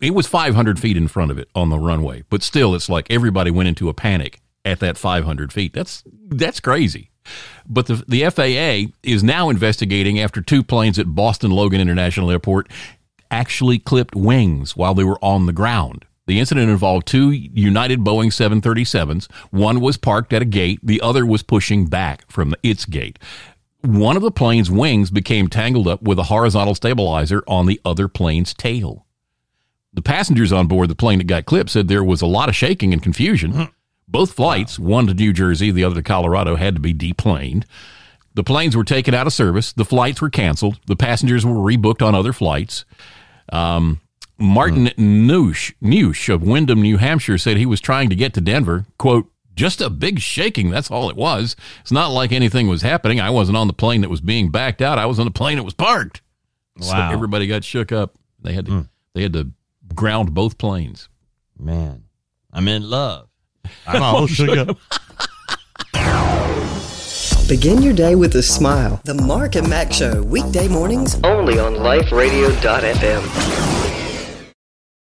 It was 500 feet in front of it on the runway, but still, it's like everybody went into a panic at that 500 feet. That's that's crazy. But the the FAA is now investigating after two planes at Boston Logan International Airport actually clipped wings while they were on the ground. The incident involved two United Boeing 737s. One was parked at a gate, the other was pushing back from its gate. One of the plane's wings became tangled up with a horizontal stabilizer on the other plane's tail. The passengers on board the plane that got clipped said there was a lot of shaking and confusion. Both flights, one to New Jersey, the other to Colorado, had to be deplaned. The planes were taken out of service. The flights were canceled. The passengers were rebooked on other flights. Um, Martin hmm. Noosh, Noosh of Windham, New Hampshire, said he was trying to get to Denver. Quote, just a big shaking. That's all it was. It's not like anything was happening. I wasn't on the plane that was being backed out. I was on the plane that was parked. So Wow. everybody got shook up. They had to hmm. they had to ground both planes. Man, I'm in love. *laughs* I'm all shook up. Begin your day with a smile. The Mark and Mack Show, weekday mornings only on liferadio.fm.